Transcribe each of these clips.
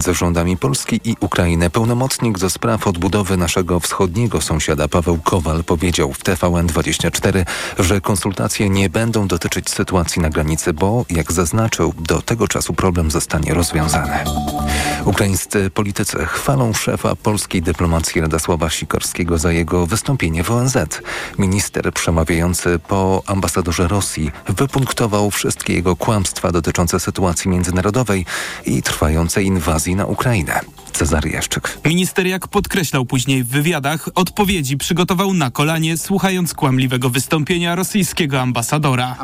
z rządami Polski i Ukrainy. Pełnomocnik do spraw odbudowy naszego wschodniego sąsiada Paweł Kowal powiedział w TVN24, że konsultacje nie będą dotyczyć sytuacji na granicy, bo, jak zaznaczył, do tego czasu problem zostanie rozwiązany. Ukraińscy politycy chwalą szefa polskiej dyplomacji Radosława Sikorskiego za jego wystąpienie w ONZ. Minister przemawiający po ambasadorze Rosji wypunktował wszystkie jego kłamstwa dotyczące sytuacji międzynarodowej i trwającej inwazji na Ukrainę. Cezary Jaszczyk. Minister, jak podkreślał później w wywiadach, odpowiedzi przygotował na kolanie, słuchając kłamliwego wystąpienia rosyjskiego ambasadora.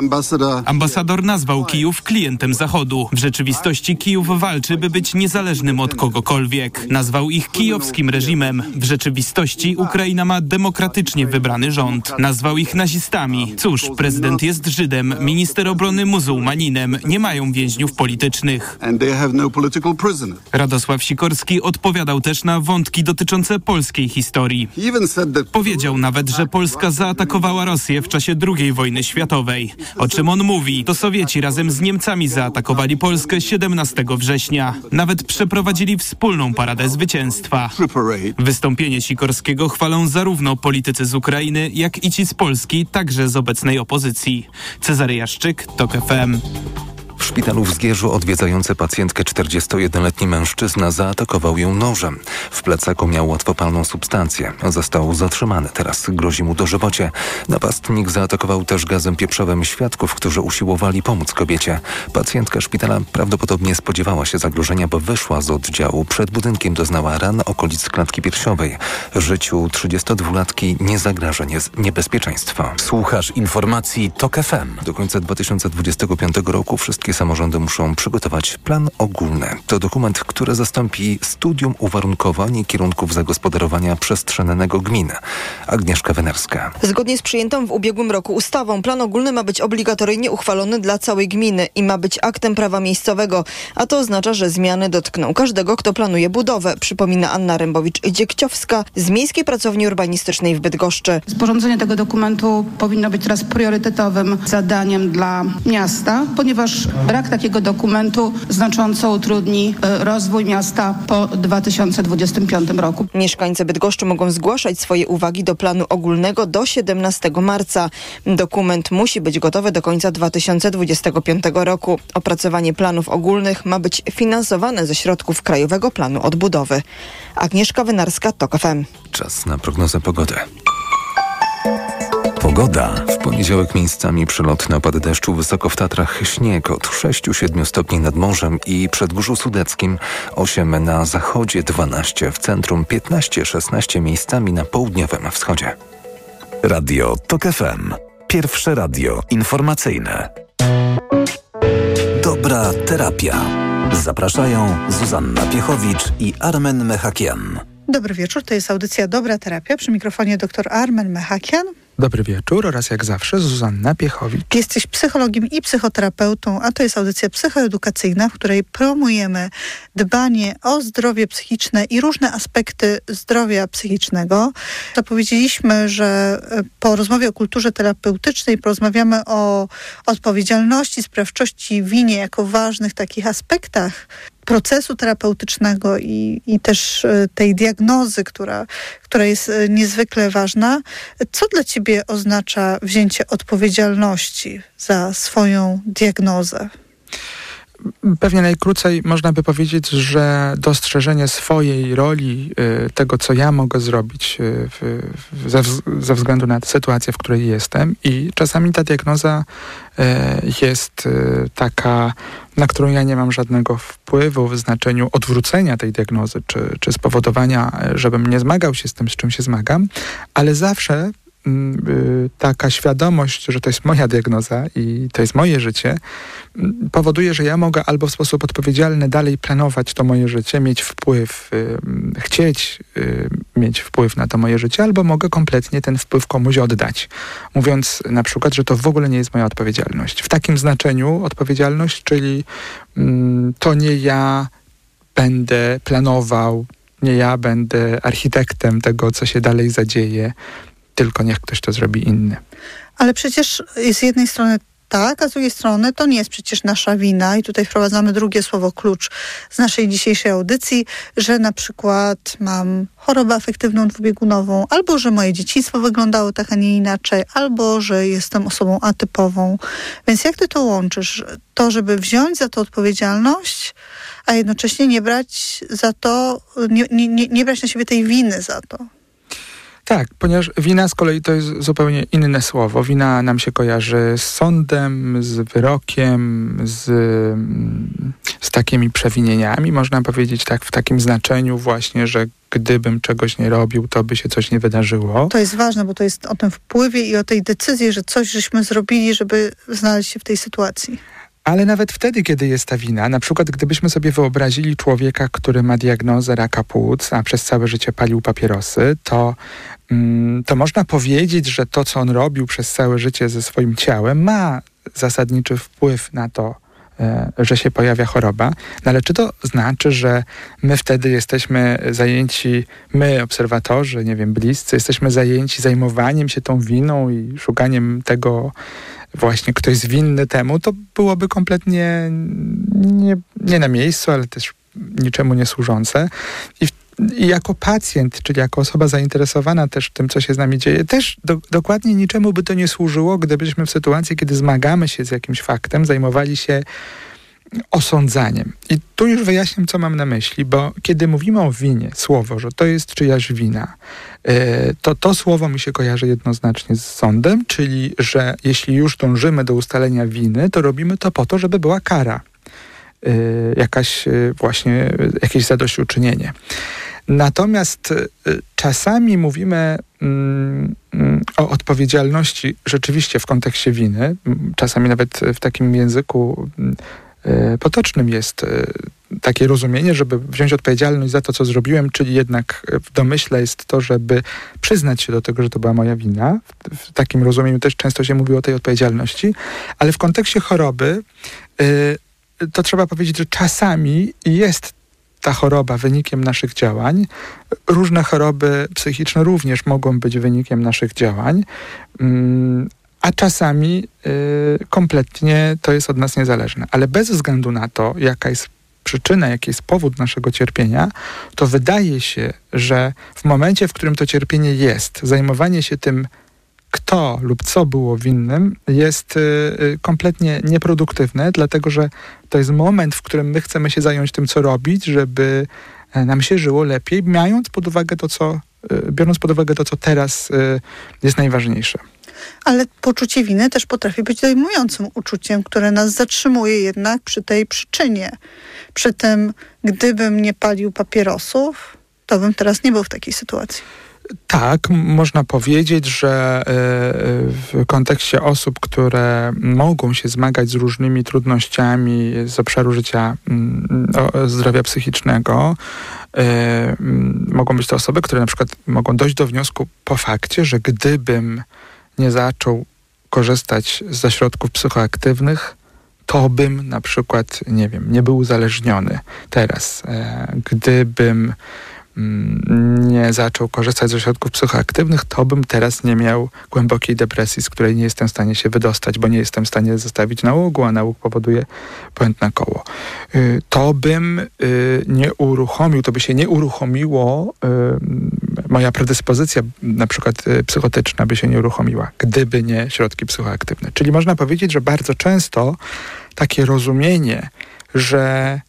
Ambasador nazwał Kijów klientem Zachodu. W rzeczywistości Kijów walczy, by być niezależnym od kogokolwiek. Nazwał ich kijowskim reżimem. W rzeczywistości Ukraina ma demokratycznie wybrany rząd. Nazwał ich nazistami. Cóż, prezydent jest Żydem, minister obrony muzułmaninem. Nie mają więźniów politycznych. No Radosław Sikorski odpowiadał też na wątki dotyczące polskiej historii. Powiedział nawet, że Polska zaatakowała Rosję w czasie II wojny światowej. O czym on mówi? To Sowieci razem z Niemcami zaatakowali Polskę 17 września. Nawet przeprowadzili wspólną paradę zwycięstwa. Wystąpienie Sikorskiego chwalą zarówno politycy z Ukrainy, jak i ci z Polski, także z obecnej opozycji. Cezary Jaszczyk, TOK FM. W szpitalu w Zgierzu odwiedzający pacjentkę 41-letni mężczyzna zaatakował ją nożem. W plecaku miał łatwopalną substancję. Został zatrzymany. Teraz grozi mu dożywocie. Napastnik zaatakował też gazem pieprzowym świadków, którzy usiłowali pomóc kobiecie. Pacjentka szpitala prawdopodobnie spodziewała się zagrożenia, bo wyszła z oddziału. Przed budynkiem doznała ran okolic klatki piersiowej. Życiu 32-latki nie zagraża niebezpieczeństwo. Słuchasz informacji TOK FM. Do końca 2025 roku wszystkie samorządy muszą przygotować plan ogólny. To dokument, który zastąpi studium uwarunkowań i kierunków zagospodarowania przestrzennego gmin. Agnieszka Wenerska. Zgodnie z przyjętą w ubiegłym roku ustawą, plan ogólny ma być obligatoryjnie uchwalony dla całej gminy i ma być aktem prawa miejscowego, a to oznacza, że zmiany dotkną każdego, kto planuje budowę, przypomina Anna Rębowicz-Dziekciowska z Miejskiej Pracowni Urbanistycznej w Bydgoszczy. Sporządzenie tego dokumentu powinno być teraz priorytetowym zadaniem dla miasta, ponieważ brak takiego dokumentu znacząco utrudni e, rozwój miasta po 2025 roku. Mieszkańcy Bydgoszczy mogą zgłaszać swoje uwagi do planu ogólnego do 17 marca. Dokument musi być gotowy do końca 2025 roku. Opracowanie planów ogólnych ma być finansowane ze środków Krajowego Planu Odbudowy. Agnieszka Wynarska, TOK FM. Czas na prognozę pogody. Pogoda. W poniedziałek miejscami przelotne opady deszczu, wysoko w Tatrach śnieg od 6-7 stopni nad morzem i przedgórzu sudeckim, 8 na zachodzie, 12 w centrum, 15-16 miejscami na południowym wschodzie. Radio TOK FM. Pierwsze radio informacyjne. Dobra terapia. Zapraszają Zuzanna Piechowicz i Armen Mechakian. Dobry wieczór, to jest audycja Dobra Terapia. Przy mikrofonie dr Armen Mechakian. Dobry wieczór oraz jak zawsze Zuzanna Piechowicz. Jesteś psychologiem i psychoterapeutą, a to jest audycja psychoedukacyjna, w której promujemy dbanie o zdrowie psychiczne i różne aspekty zdrowia psychicznego. Zapowiedzieliśmy, że e, po rozmowie o kulturze terapeutycznej porozmawiamy o odpowiedzialności, sprawczości, winie jako ważnych takich aspektach procesu terapeutycznego i, i też e, tej diagnozy, która, która jest e, niezwykle ważna. Co dla Ciebie oznacza wzięcie odpowiedzialności za swoją diagnozę? Pewnie najkrócej można by powiedzieć, że dostrzeżenie swojej roli, y, tego co ja mogę zrobić y, w, w, ze, ze, względu na sytuację, w której jestem, i czasami ta diagnoza y, jest taka, na którą ja nie mam żadnego wpływu w znaczeniu odwrócenia tej diagnozy, czy, czy spowodowania, żebym nie zmagał się z tym, z czym się zmagam, ale zawsze taka świadomość, że to jest moja diagnoza i to jest moje życie, mm, powoduje, że ja mogę albo w sposób odpowiedzialny dalej planować to moje życie, mieć wpływ, y, mm, chcieć y, mieć wpływ na to moje życie, albo mogę kompletnie ten wpływ komuś oddać. Mówiąc na przykład, że to w ogóle nie jest moja odpowiedzialność. W takim znaczeniu odpowiedzialność, czyli to nie ja będę planował, nie ja będę architektem tego, co się dalej zadzieje, tylko niech ktoś to zrobi inny. Ale przecież z jednej strony tak, a z drugiej strony to nie jest przecież nasza wina i tutaj wprowadzamy drugie słowo klucz z naszej dzisiejszej audycji, że na przykład mam chorobę afektywną dwubiegunową, albo że moje dzieciństwo wyglądało tak, a nie inaczej, albo że jestem osobą atypową. Więc jak ty to łączysz? To, żeby wziąć za to odpowiedzialność, a jednocześnie nie brać za to, nie, nie, nie brać na siebie tej winy za to. Tak, ponieważ wina z kolei to jest zupełnie inne słowo. Wina nam się kojarzy z sądem, z wyrokiem, z, mm, z takimi przewinieniami, można powiedzieć tak, w takim znaczeniu właśnie, że gdybym czegoś nie robił, to by się coś nie wydarzyło. To jest ważne, bo to jest o tym wpływie i o tej decyzji, że coś żeśmy zrobili, żeby znaleźć się w tej sytuacji. Ale nawet wtedy, kiedy jest ta wina, na przykład gdybyśmy sobie wyobrazili człowieka, który ma diagnozę raka płuc, a przez całe życie palił papierosy, to, mm, to można powiedzieć, że to, co on robił przez całe życie ze swoim ciałem, ma zasadniczy wpływ na to, e, że się pojawia choroba, no ale czy to znaczy, że my wtedy jesteśmy zajęci, my obserwatorzy, nie wiem, bliscy, jesteśmy zajęci zajmowaniem się tą winą i szukaniem tego, właśnie ktoś winny temu, to byłoby kompletnie nie, nie na miejscu, ale też niczemu nie służące. I, I, jako pacjent, czyli jako osoba zainteresowana też tym, co się z nami dzieje, też do, dokładnie niczemu by to nie służyło, gdybyśmy w sytuacji, kiedy zmagamy się z jakimś faktem, zajmowali się osądzaniem. I tu już wyjaśniam, co mam na myśli, bo kiedy mówimy o winie, słowo, że to jest czyjaś wina, e, to to słowo mi się kojarzy jednoznacznie z sądem, czyli, że jeśli już dążymy do ustalenia winy, to robimy to po to, żeby była kara. E, jakaś e, właśnie, jakieś zadośćuczynienie. Natomiast czasami mówimy mm, mm, o odpowiedzialności rzeczywiście w kontekście winy, czasami nawet w takim języku mm, potocznym jest e, takie rozumienie, żeby wziąć odpowiedzialność za to, co zrobiłem, czyli jednak w domyśle jest to, żeby przyznać się do tego, że to była moja wina. W, takim rozumieniu też często się mówi o tej odpowiedzialności, ale w kontekście choroby e, to trzeba powiedzieć, że czasami jest ta choroba wynikiem naszych działań. Różne choroby psychiczne również mogą być wynikiem naszych działań, mm, a czasami y, kompletnie to jest od nas niezależne. Ale bez względu na to, jaka jest przyczyna, jaki jest powód naszego cierpienia, to wydaje się, że w momencie, w którym to cierpienie jest, zajmowanie się tym, kto lub co było winnym, jest y, y, kompletnie nieproduktywne, dlatego że to jest moment, w którym my chcemy się zająć tym, co robić, żeby e, nam się żyło lepiej, mając pod uwagę to, co, y, biorąc pod uwagę to, co teraz y, jest najważniejsze. Ale poczucie winy też potrafi być dojmującym uczuciem, które nas zatrzymuje jednak przy tej przyczynie. Przy tym, gdybym nie palił papierosów, to bym teraz nie był w takiej sytuacji. Tak, można powiedzieć, że e, w kontekście osób, które mogą się zmagać z różnymi trudnościami z obszaru życia mm, zdrowia psychicznego, e, mogą być to osoby, które na przykład mogą dojść do wniosku po fakcie, że gdybym nie zaczął korzystać ze środków psychoaktywnych, to bym na przykład, nie wiem, nie był uzależniony teraz. E, gdybym Mm, nie zaczął korzystać ze środków psychoaktywnych, to bym teraz nie miał głębokiej depresji, z której nie jestem w stanie się wydostać, bo nie jestem w stanie zostawić nałogu, a nałóg powoduje błędne koło. Y, to bym y, nie uruchomił, to by się nie uruchomiło, moja predyspozycja na przykład psychotyczna by się nie uruchomiła, gdyby nie środki psychoaktywne. Czyli można powiedzieć, że bardzo często takie rozumienie, że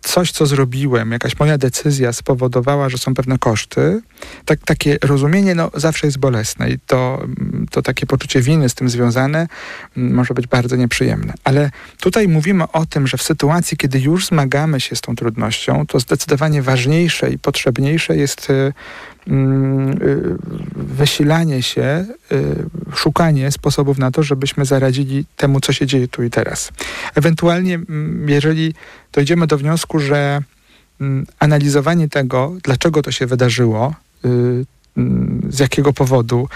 coś, co zrobiłem, jakaś moja decyzja spowodowała, że są pewne koszty, tak, takie rozumienie no, zawsze jest bolesne i to, mm, to takie poczucie winy z tym związane mm, może być bardzo nieprzyjemne. Ale tutaj mówimy o tym, że w sytuacji, kiedy już zmagamy się z tą trudnością, to zdecydowanie ważniejsze i potrzebniejsze jest Mm, y, wysilanie się, y, szukanie sposobów na to, żebyśmy zaradzili temu, co się dzieje tu i teraz. Ewentualnie, mm, jeżeli dojdziemy do wniosku, że mm, analizowanie tego, dlaczego to się wydarzyło, y, z jakiego powodu,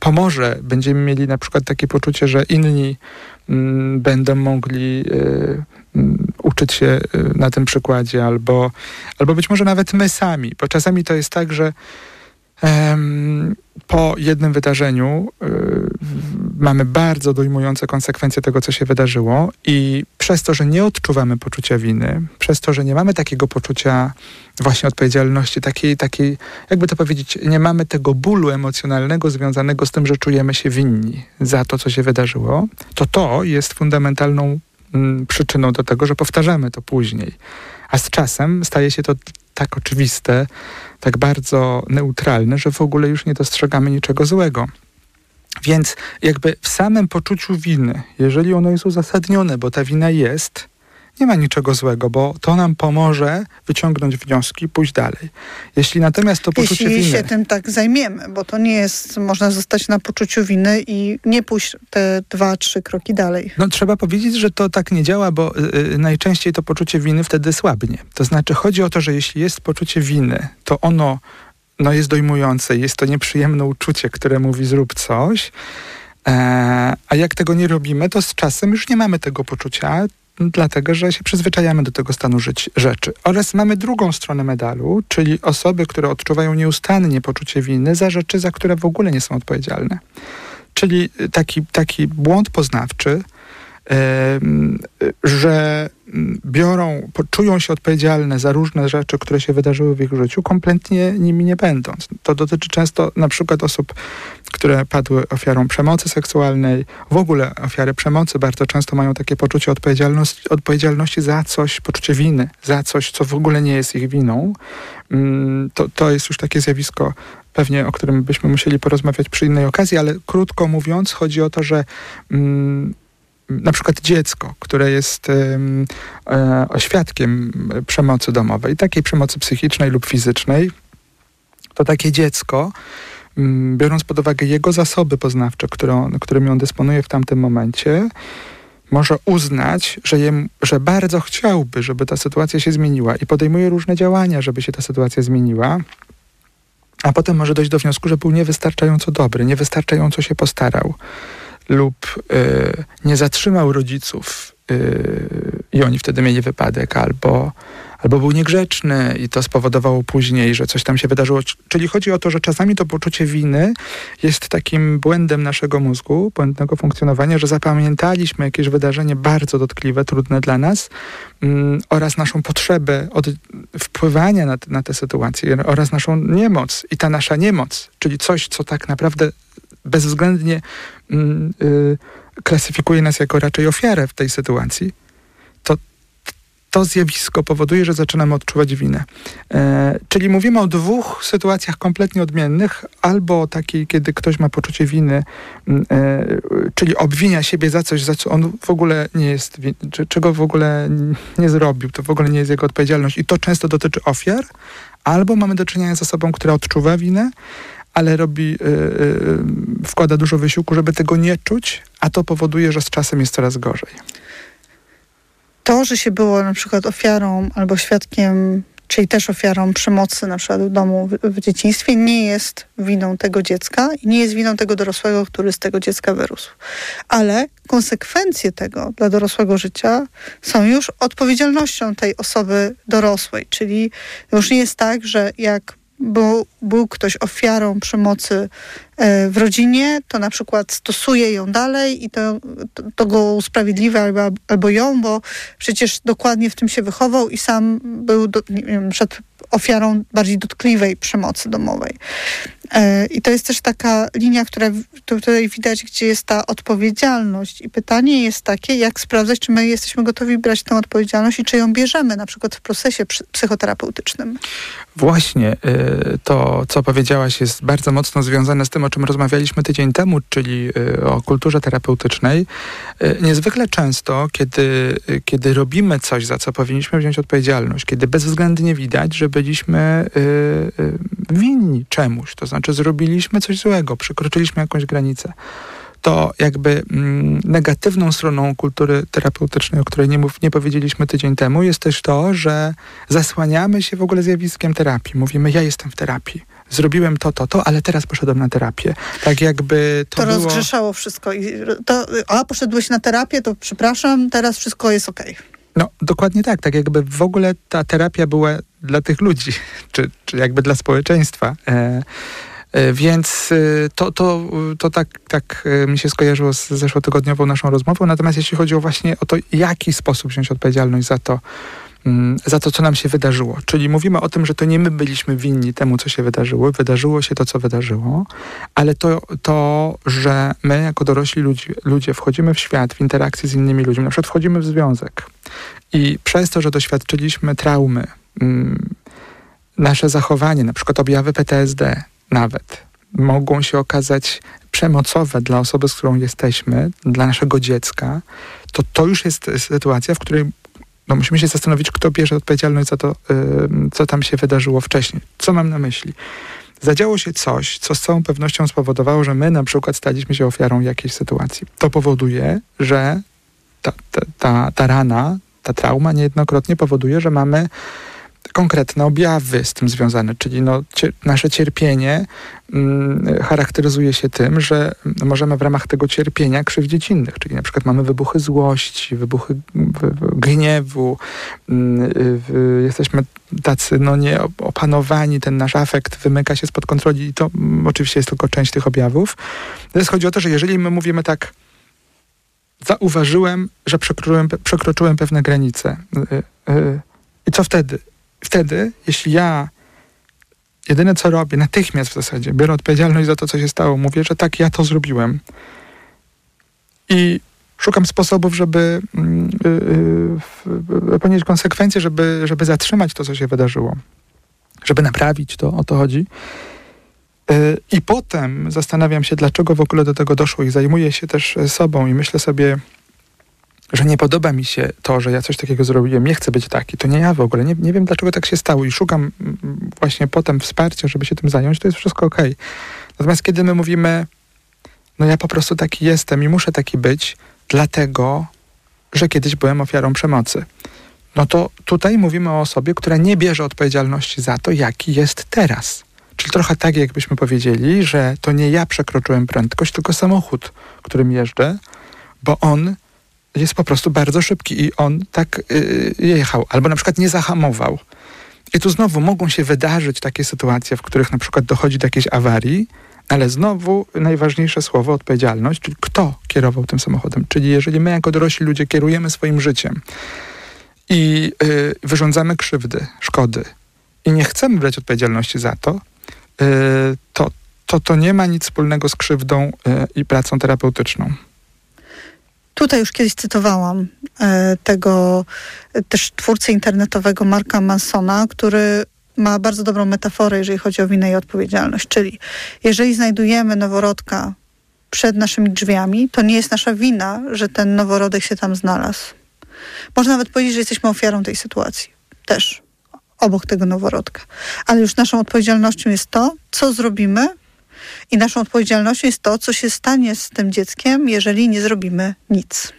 pomoże, będziemy mieli na przykład takie poczucie, że inni będą mogli uczyć się y, na tym przykładzie, albo, albo być może nawet my sami, bo czasami to jest tak, że um, po jednym wydarzeniu y, mamy bardzo dojmujące konsekwencje tego, co się wydarzyło i przez to, że nie odczuwamy poczucia winy, przez to, że nie mamy takiego poczucia właśnie odpowiedzialności, takiej, takiej, jakby to powiedzieć, nie mamy tego bólu emocjonalnego związanego z tym, że czujemy się winni za to, co się wydarzyło, to to jest fundamentalną przyczyną do tego, że powtarzamy to później. A z czasem staje się to tak oczywiste, tak bardzo neutralne, że w ogóle już nie dostrzegamy niczego złego. Więc jakby w samym poczuciu winy, jeżeli ono jest uzasadnione, bo ta wina jest, nie ma niczego złego, bo to nam pomoże wyciągnąć wnioski, pójść dalej. Jeśli natomiast to poczucie Jeśli winy... się tym tak zajmiemy, bo to nie jest, można zostać na poczuciu winy i nie pójść te dwa, trzy kroki dalej. No trzeba powiedzieć, że to tak nie działa, bo y, najczęściej to poczucie winy wtedy słabnie. To znaczy chodzi o to, że jeśli jest poczucie winy, to ono no, jest dojmujące, jest to nieprzyjemne uczucie, które mówi zrób coś, e, a jak tego nie robimy, to z czasem już nie mamy tego poczucia, dlatego że się przyzwyczajamy do tego stanu żyć, rzeczy. Oraz mamy drugą stronę medalu, czyli osoby, które odczuwają nieustannie poczucie winy za rzeczy, za które w ogóle nie są odpowiedzialne. Czyli taki, taki błąd poznawczy, że biorą, czują się odpowiedzialne za różne rzeczy, które się wydarzyły w ich życiu, kompletnie nimi nie będąc. To dotyczy często na przykład osób, które padły ofiarą przemocy seksualnej, w ogóle ofiary przemocy bardzo często mają takie poczucie odpowiedzialności, odpowiedzialności za coś, poczucie winy, za coś, co w ogóle nie jest ich winą. To, to jest już takie zjawisko pewnie, o którym byśmy musieli porozmawiać przy innej okazji, ale krótko mówiąc, chodzi o to, że na przykład dziecko, które jest e, świadkiem przemocy domowej, takiej przemocy psychicznej lub fizycznej, to takie dziecko, biorąc pod uwagę jego zasoby poznawcze, które którymi on dysponuje w tamtym momencie, może uznać, że, je, że bardzo chciałby, żeby ta sytuacja się zmieniła i podejmuje różne działania, żeby się ta sytuacja zmieniła, a potem może dojść do wniosku, że był niewystarczająco dobry, niewystarczająco się postarał lub y, nie zatrzymał rodziców y, i oni wtedy mieli wypadek, albo, albo był niegrzeczny i to spowodowało później, że coś tam się wydarzyło. Czyli chodzi o to, że czasami to poczucie winy jest takim błędem naszego mózgu, błędnego funkcjonowania, że zapamiętaliśmy jakieś wydarzenie bardzo dotkliwe, trudne dla nas mm, oraz naszą potrzebę od wpływania na, na tę sytuację oraz naszą niemoc. I ta nasza niemoc, czyli coś, co tak naprawdę bezwzględnie klasyfikuje nas jako raczej ofiarę w tej sytuacji, to to zjawisko powoduje, że zaczynamy odczuwać winę. E, czyli mówimy o dwóch sytuacjach kompletnie odmiennych, albo takiej, kiedy ktoś ma poczucie winy, e, czyli obwinia siebie za coś, za co on w ogóle nie jest, czego w ogóle nie zrobił, to w ogóle nie jest jego odpowiedzialność i to często dotyczy ofiar, albo mamy do czynienia z osobą, która odczuwa winę, ale robi, y, y, wkłada dużo wysiłku, żeby tego nie czuć, a to powoduje, że z czasem jest coraz gorzej. To, że się było na przykład ofiarą albo świadkiem, czyli też ofiarą przemocy na przykład w domu w dzieciństwie, nie jest winą tego dziecka i nie jest winą tego dorosłego, który z tego dziecka wyrósł. Ale konsekwencje tego dla dorosłego życia są już odpowiedzialnością tej osoby dorosłej, czyli już nie jest tak, że jak bo był ktoś ofiarą przemocy e, w rodzinie, to na przykład stosuje ją dalej i to, to, to, go usprawiedliwia albo, albo ją, bo przecież dokładnie w tym się wychował i sam był do, wiem, przed ofiarą bardziej dotkliwej przemocy domowej. E, I to jest też taka linia, która tutaj widać, gdzie jest ta odpowiedzialność. I pytanie jest takie, jak sprawdzać, czy my jesteśmy gotowi brać tę odpowiedzialność i czy ją bierzemy, na przykład w procesie psychoterapeutycznym. Właśnie y, to, co powiedziałaś, jest bardzo mocno związane z tym, o czym rozmawialiśmy tydzień temu, czyli y, o kulturze terapeutycznej. Niezwykle często, kiedy, kiedy robimy coś, za co powinniśmy wziąć odpowiedzialność, kiedy bezwzględnie widać, że byliśmy winni czemuś, to znaczy zrobiliśmy coś złego, przekroczyliśmy jakąś granicę to jakby mm, negatywną stroną kultury terapeutycznej, o której nie, mów, nie powiedzieliśmy tydzień temu, jest też to, że zasłaniamy się w ogóle zjawiskiem terapii. Mówimy, ja jestem w terapii. Zrobiłem to, to, to, ale teraz poszedłem na terapię. Tak jakby to, to było... rozgrzeszało wszystko. I to, a, poszedłeś na terapię, to przepraszam, teraz wszystko jest okej. Okay. No, dokładnie tak. Tak jakby w ogóle ta terapia była dla tych ludzi, czy, czy jakby dla społeczeństwa. E, Więc to, to, to tak, tak mi się skojarzyło z zeszłotygodniową naszą rozmową. Natomiast jeśli chodzi o właśnie o to, jaki sposób wziąć odpowiedzialność za to, Mm, za to, co nam się wydarzyło. Czyli mówimy o tym, że to nie my byliśmy winni temu, co się wydarzyło. Wydarzyło się to, co wydarzyło, ale to, to że my jako dorośli ludzie, ludzie wchodzimy w świat, w interakcję z innymi ludźmi, na przykład wchodzimy w związek i przez to, że doświadczyliśmy traumy, mm, nasze zachowanie, na przykład objawy PTSD nawet, mogą się okazać przemocowe dla osoby, z którą jesteśmy, dla naszego dziecka, to to już jest sytuacja, w której no musimy się zastanowić, kto bierze odpowiedzialność za to, co tam się wydarzyło wcześniej. Co mam na myśli? Zadziało się coś, co z całą pewnością spowodowało, że my na przykład staliśmy się ofiarą jakiejś sytuacji. To powoduje, że ta, ta, ta, ta rana, ta trauma niejednokrotnie powoduje, że mamy konkretne objawy z tym związane, czyli no, cier nasze cierpienie mm, charakteryzuje się tym, że możemy w ramach tego cierpienia krzywdzić innych, czyli na przykład mamy wybuchy złości, wybuchy gniewu, mm, y, jesteśmy tacy no, nieopanowani, ten nasz afekt wymyka się spod kontroli i to mm, oczywiście jest tylko część tych objawów. Natomiast chodzi o to, że jeżeli my mówimy tak zauważyłem, że przekroczyłem, przekroczyłem pewne granice, y, y, i co wtedy? Wtedy, jeśli ja jedyne co robię, natychmiast w zasadzie, biorę odpowiedzialność za to, co się stało, mówię, że tak, ja to zrobiłem. I szukam sposobów, żeby yy, ponieść konsekwencje, żeby, żeby zatrzymać to, co się wydarzyło, żeby naprawić to, o to chodzi. Yy, I potem zastanawiam się, dlaczego w ogóle do tego doszło i zajmuję się też sobą i myślę sobie, że nie podoba mi się to, że ja coś takiego zrobiłem, nie chcę być taki, to nie ja w ogóle, nie, nie wiem dlaczego tak się stało i szukam mm, właśnie potem wsparcia, żeby się tym zająć, to jest wszystko ok. Natomiast kiedy my mówimy, no ja po prostu taki jestem i muszę taki być, dlatego, że kiedyś byłem ofiarą przemocy. No to tutaj mówimy o osobie, która nie bierze odpowiedzialności za to, jaki jest teraz. Czyli trochę tak, jakbyśmy powiedzieli, że to nie ja przekroczyłem prędkość, tylko samochód, którym jeżdżę, bo on jest po prostu bardzo szybki i on tak yy, jechał, albo na przykład nie zahamował. I tu znowu mogą się wydarzyć takie sytuacje, w których na przykład dochodzi do jakiejś awarii, ale znowu najważniejsze słowo odpowiedzialność, czyli kto kierował tym samochodem. Czyli jeżeli my jako dorośli ludzie kierujemy swoim życiem i yy, wyrządzamy krzywdy, szkody i nie chcemy brać odpowiedzialności za to, yy, to, to to nie ma nic wspólnego z krzywdą y, i pracą terapeutyczną. Tutaj już kiedyś cytowałam e, tego e, też twórcę internetowego Marka Mansona, który ma bardzo dobrą metaforę, jeżeli chodzi o winę i odpowiedzialność. Czyli jeżeli znajdujemy noworodka przed naszymi drzwiami, to nie jest nasza wina, że ten noworodek się tam znalazł. Można nawet powiedzieć, że jesteśmy ofiarą tej sytuacji. Też obok tego noworodka. Ale już naszą odpowiedzialnością jest to, co zrobimy, i naszą odpowiedzialnością jest to, co się stanie z tym dzieckiem, jeżeli nie zrobimy nic.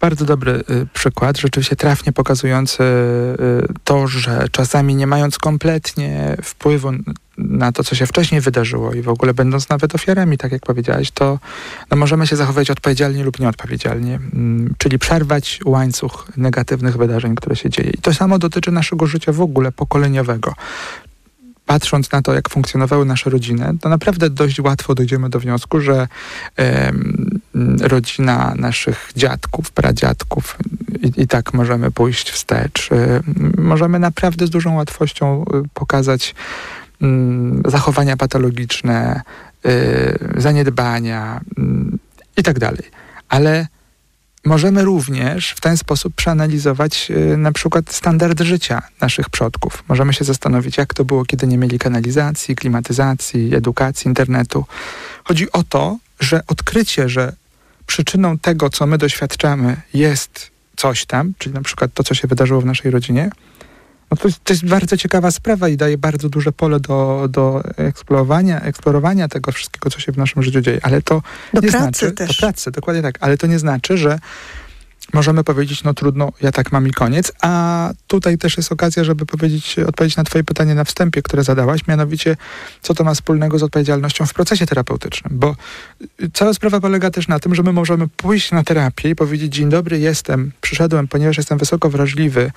Bardzo dobry y, przykład, rzeczywiście trafnie pokazujący y, to, że czasami nie mając kompletnie wpływu na to, co się wcześniej wydarzyło i w ogóle będąc nawet ofiarami, tak jak powiedziałeś, to no, możemy się zachować odpowiedzialnie lub nieodpowiedzialnie, mm, czyli przerwać łańcuch negatywnych wydarzeń, które się dzieje. I to samo dotyczy naszego życia w ogóle pokoleniowego patrząc na to, jak funkcjonowały nasze rodziny, to naprawdę dość łatwo dojdziemy do wniosku, że e, rodzina naszych dziadków, pradziadków, i, i, tak możemy pójść wstecz. E, możemy naprawdę z dużą łatwością e, pokazać mm, zachowania patologiczne, e, zaniedbania mm, i tak. Ale Możemy również w ten sposób przeanalizować y, na przykład standard życia naszych przodków. Możemy się zastanowić, jak to było, kiedy nie mieli kanalizacji, klimatyzacji, edukacji, internetu. Chodzi o to, że odkrycie, że przyczyną tego, co my doświadczamy, jest coś tam, czyli na przykład to, co się wydarzyło w naszej rodzinie, no to, jest, to jest bardzo ciekawa sprawa i daje bardzo duże pole do, do eksplorowania, eksplorowania tego wszystkiego, co się w naszym życiu dzieje. Ale to do nie pracy znaczy, też. Do pracy, dokładnie tak. Ale to nie znaczy, że możemy powiedzieć, no trudno, ja tak mam i koniec. A tutaj też jest okazja, żeby powiedzieć, odpowiedzieć na twoje pytanie na wstępie, które zadałaś, mianowicie, co to ma wspólnego z odpowiedzialnością w procesie terapeutycznym. Bo cała sprawa polega też na tym, że my możemy pójść na terapię i powiedzieć, dzień dobry, jestem, przyszedłem, ponieważ jestem wysoko wrażliwy,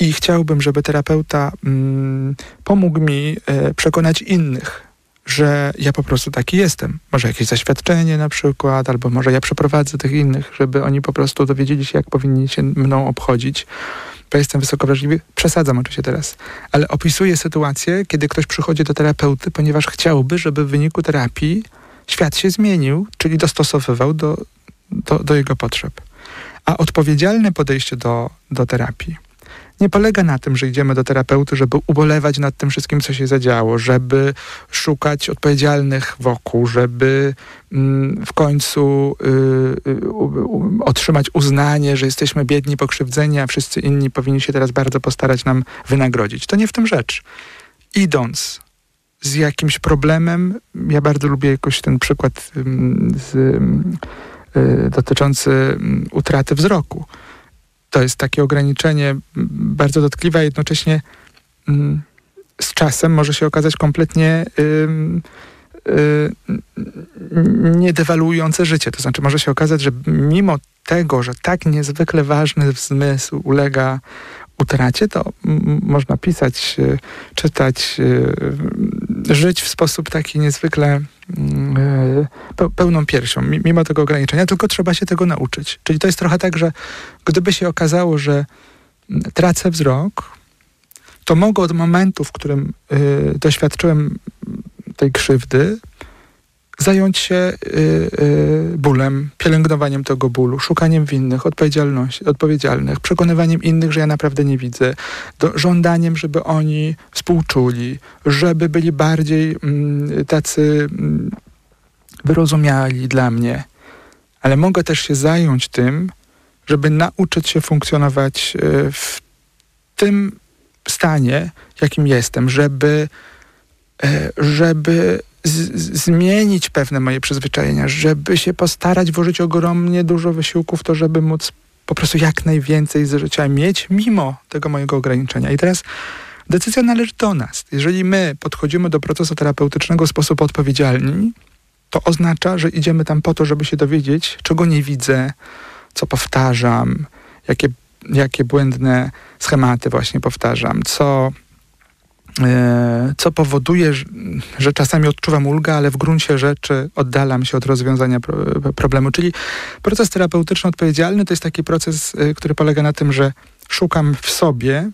i chciałbym, żeby terapeuta mm, pomógł mi e, przekonać innych, że ja po prostu taki jestem. Może jakieś zaświadczenie na przykład, albo może ja przeprowadzę tych innych, żeby oni po prostu dowiedzieli się, jak powinni się mną obchodzić bo jestem wysoko wrażliwy. Przesadzam oczywiście teraz, ale opisuję sytuację, kiedy ktoś przychodzi do terapeuty, ponieważ chciałby, żeby w wyniku terapii świat się zmienił, czyli dostosowywał do, do, do jego potrzeb. A odpowiedzialne podejście do, do terapii nie polega na tym, że idziemy do terapeuty, żeby ubolewać nad tym wszystkim, co się zadziało, żeby szukać odpowiedzialnych wokół, żeby mm, w końcu y, y, otrzymać uznanie, że jesteśmy biedni, pokrzywdzeni, a wszyscy inni powinni się teraz bardzo postarać nam wynagrodzić. To nie w tym rzecz. Idąc z jakimś problemem, ja bardzo lubię jakoś ten przykład z, y, dotyczący utraty wzroku to jest takie ograniczenie bardzo dotkliwe, a jednocześnie z czasem może się okazać kompletnie y, niedewaluujące życie. To znaczy może się okazać, że mimo tego, że tak niezwykle ważny zmysł ulega utracie, to można pisać, czytać, żyć w sposób taki niezwykle mm, pełną piersią, mimo tego ograniczenia, tylko trzeba się tego nauczyć. Czyli to jest trochę tak, że gdyby się okazało, że mm, tracę wzrok, to mogę od momentu, w którym y, doświadczyłem tej krzywdy, zająć się y, y, bólem, pielęgnowaniem tego bólu, szukaniem winnych, odpowiedzialności, odpowiedzialnych, przekonywaniem innych, że ja naprawdę nie widzę, żądaniem, żeby oni współczuli, żeby byli bardziej mm, tacy mm, wyrozumiali dla mnie. Ale mogę też się zająć tym, żeby nauczyć się funkcjonować y, w tym stanie, jakim jestem, żeby, y, zmienić pewne moje przyzwyczajenia, żeby się postarać włożyć ogromnie dużo wysiłku w to, żeby móc po prostu jak najwięcej z życia mieć, mimo tego mojego ograniczenia. I teraz decyzja należy do nas. Jeżeli my podchodzimy do procesu terapeutycznego w sposób odpowiedzialny, to oznacza, że idziemy tam po to, żeby się dowiedzieć, czego nie widzę, co powtarzam, jakie, jakie błędne schematy właśnie powtarzam, co co powoduje, że czasami odczuwam ulgę, ale w gruncie rzeczy oddalam się od rozwiązania problemu. Czyli proces terapeutyczny odpowiedzialny to jest taki proces, e, który polega na tym, że szukam w sobie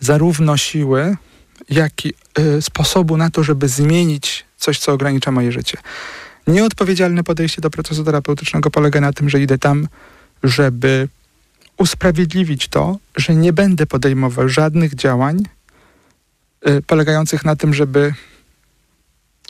zarówno siły, jak i e, sposobu na to, żeby zmienić coś, co ogranicza moje życie. Nieodpowiedzialne podejście do procesu terapeutycznego polega na tym, że idę tam, żeby usprawiedliwić to, że nie będę podejmował żadnych działań, polegających na tym, żeby,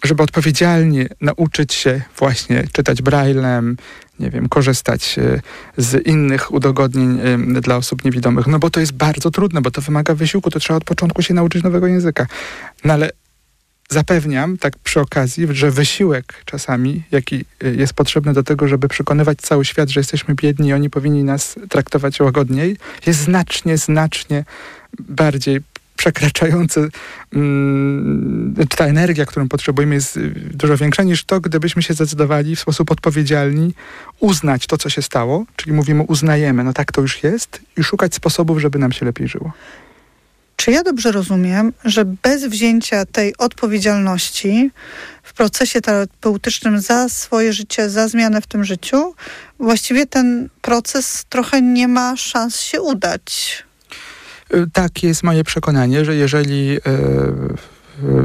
żeby odpowiedzialnie nauczyć się właśnie czytać braillem, nie wiem, korzystać y, z innych udogodnień y, dla osób niewidomych. No bo to jest bardzo trudne, bo to wymaga wysiłku, to trzeba od początku się nauczyć nowego języka. No ale zapewniam, tak przy okazji, że wysiłek czasami, jaki jest potrzebny do tego, żeby przekonywać cały świat, że jesteśmy biedni i oni powinni nas traktować łagodniej, jest znacznie, znacznie bardziej przekraczający, mm, ta energia, którą potrzebujemy jest dużo większa niż to, gdybyśmy się zdecydowali w sposób odpowiedzialny uznać to, co się stało, czyli mówimy uznajemy, no tak to już jest i szukać sposobów, żeby nam się lepiej żyło. Czy ja dobrze rozumiem, że bez wzięcia tej odpowiedzialności w procesie terapeutycznym za swoje życie, za zmianę w tym życiu, właściwie ten proces trochę nie ma szans się udać? Tak jest moje przekonanie, że jeżeli e,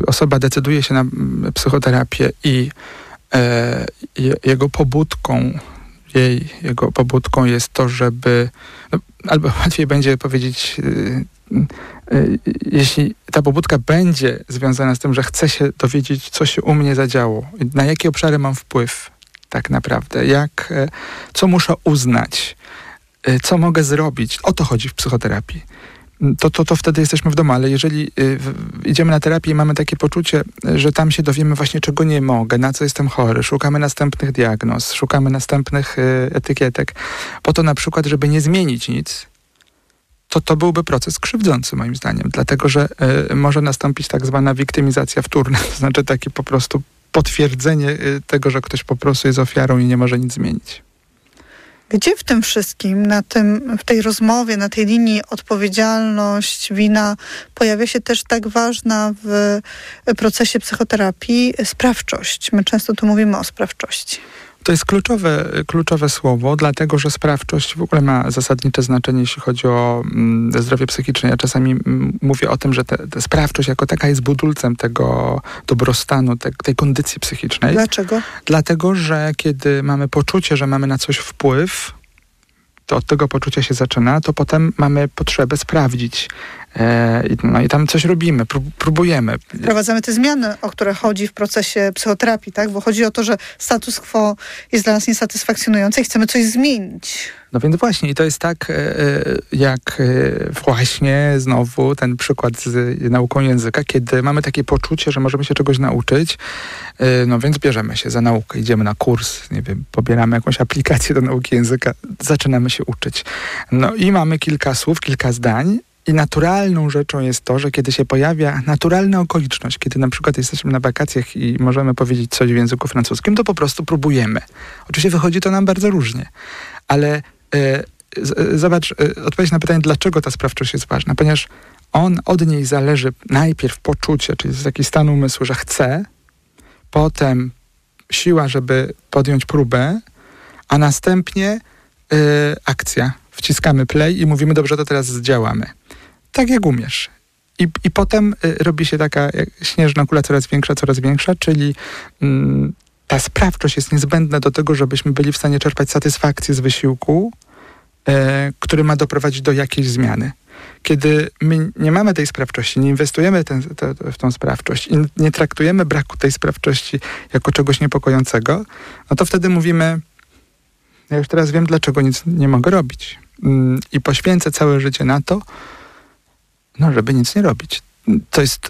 osoba decyduje się na psychoterapię i e, jego pobudką, jej, jego pobudką jest to, żeby, no, albo łatwiej będzie powiedzieć, e, jeśli ta pobudka będzie związana z tym, że chce się dowiedzieć, co się u mnie zadziało, na jakie obszary mam wpływ tak naprawdę, jak, co muszę uznać, co mogę zrobić. O to chodzi w psychoterapii to, to, to wtedy jesteśmy w domu, ale jeżeli y, idziemy na terapię i mamy takie poczucie, że tam się dowiemy właśnie czego nie mogę, na co jestem chory, szukamy następnych diagnoz, szukamy następnych y, etykietek, po to na przykład, żeby nie zmienić nic, to to byłby proces krzywdzący moim zdaniem, dlatego że y, może nastąpić tak zwana wiktymizacja wtórna, to znaczy takie po prostu potwierdzenie y, tego, że ktoś po prostu jest ofiarą i nie może nic zmienić. Gdzie w tym wszystkim, na tym, w tej rozmowie, na tej linii odpowiedzialność, wina, pojawia się też tak ważna w procesie psychoterapii sprawczość. My często tu mówimy o sprawczości. To jest kluczowe, kluczowe słowo, dlatego że sprawczość w ogóle ma zasadnicze znaczenie, jeśli chodzi o mm, zdrowie psychiczne. Ja czasami mm, mówię o tym, że te, te sprawczość jako taka jest budulcem tego dobrostanu, te, tej kondycji psychicznej. Dlaczego? Dlatego, że kiedy mamy poczucie, że mamy na coś wpływ, to od tego poczucia się zaczyna, to potem mamy potrzebę sprawdzić. E, no i tam coś robimy, próbujemy. Wprowadzamy te zmiany, o które chodzi w procesie psychoterapii, tak? Bo chodzi o to, że status quo jest dla nas niesatysfakcjonujący i chcemy coś zmienić. No więc właśnie, i to jest tak, e, e, jak właśnie znowu ten przykład z nauką języka, kiedy mamy takie poczucie, że możemy się czegoś nauczyć, no więc bierzemy się za naukę, idziemy na kurs, nie wiem, pobieramy jakąś aplikację do nauki języka, zaczynamy się uczyć. No i mamy kilka słów, kilka zdań, i naturalną rzeczą jest to, że kiedy się pojawia naturalna okoliczność, kiedy na przykład jesteśmy na wakacjach i możemy powiedzieć coś w języku francuskim, to po prostu próbujemy. Oczywiście wychodzi to nam bardzo różnie, ale e, z, zobacz, e, odpowiedź na pytanie, dlaczego ta sprawczość jest ważna, ponieważ on, od niej zależy najpierw poczucie, czyli z taki stan umysłu, że chce, potem siła, żeby podjąć próbę, a następnie e, akcja. Wciskamy play i mówimy, dobrze, to teraz zdziałamy tak jak umiesz. I, I potem y, robi się taka śnieżna kula coraz większa, coraz większa, czyli mm, ta sprawczość jest niezbędna do tego, żebyśmy byli w stanie czerpać satysfakcję z wysiłku, e, który ma doprowadzić do jakiejś zmiany. Kiedy my nie mamy tej sprawczości, nie inwestujemy ten, te, w tą sprawczość i nie traktujemy braku tej sprawczości jako czegoś niepokojącego, no to wtedy mówimy, ja już teraz wiem, dlaczego nic nie mogę robić. Mm, I poświęcę całe życie na to, no, żeby nic nie robić. To jest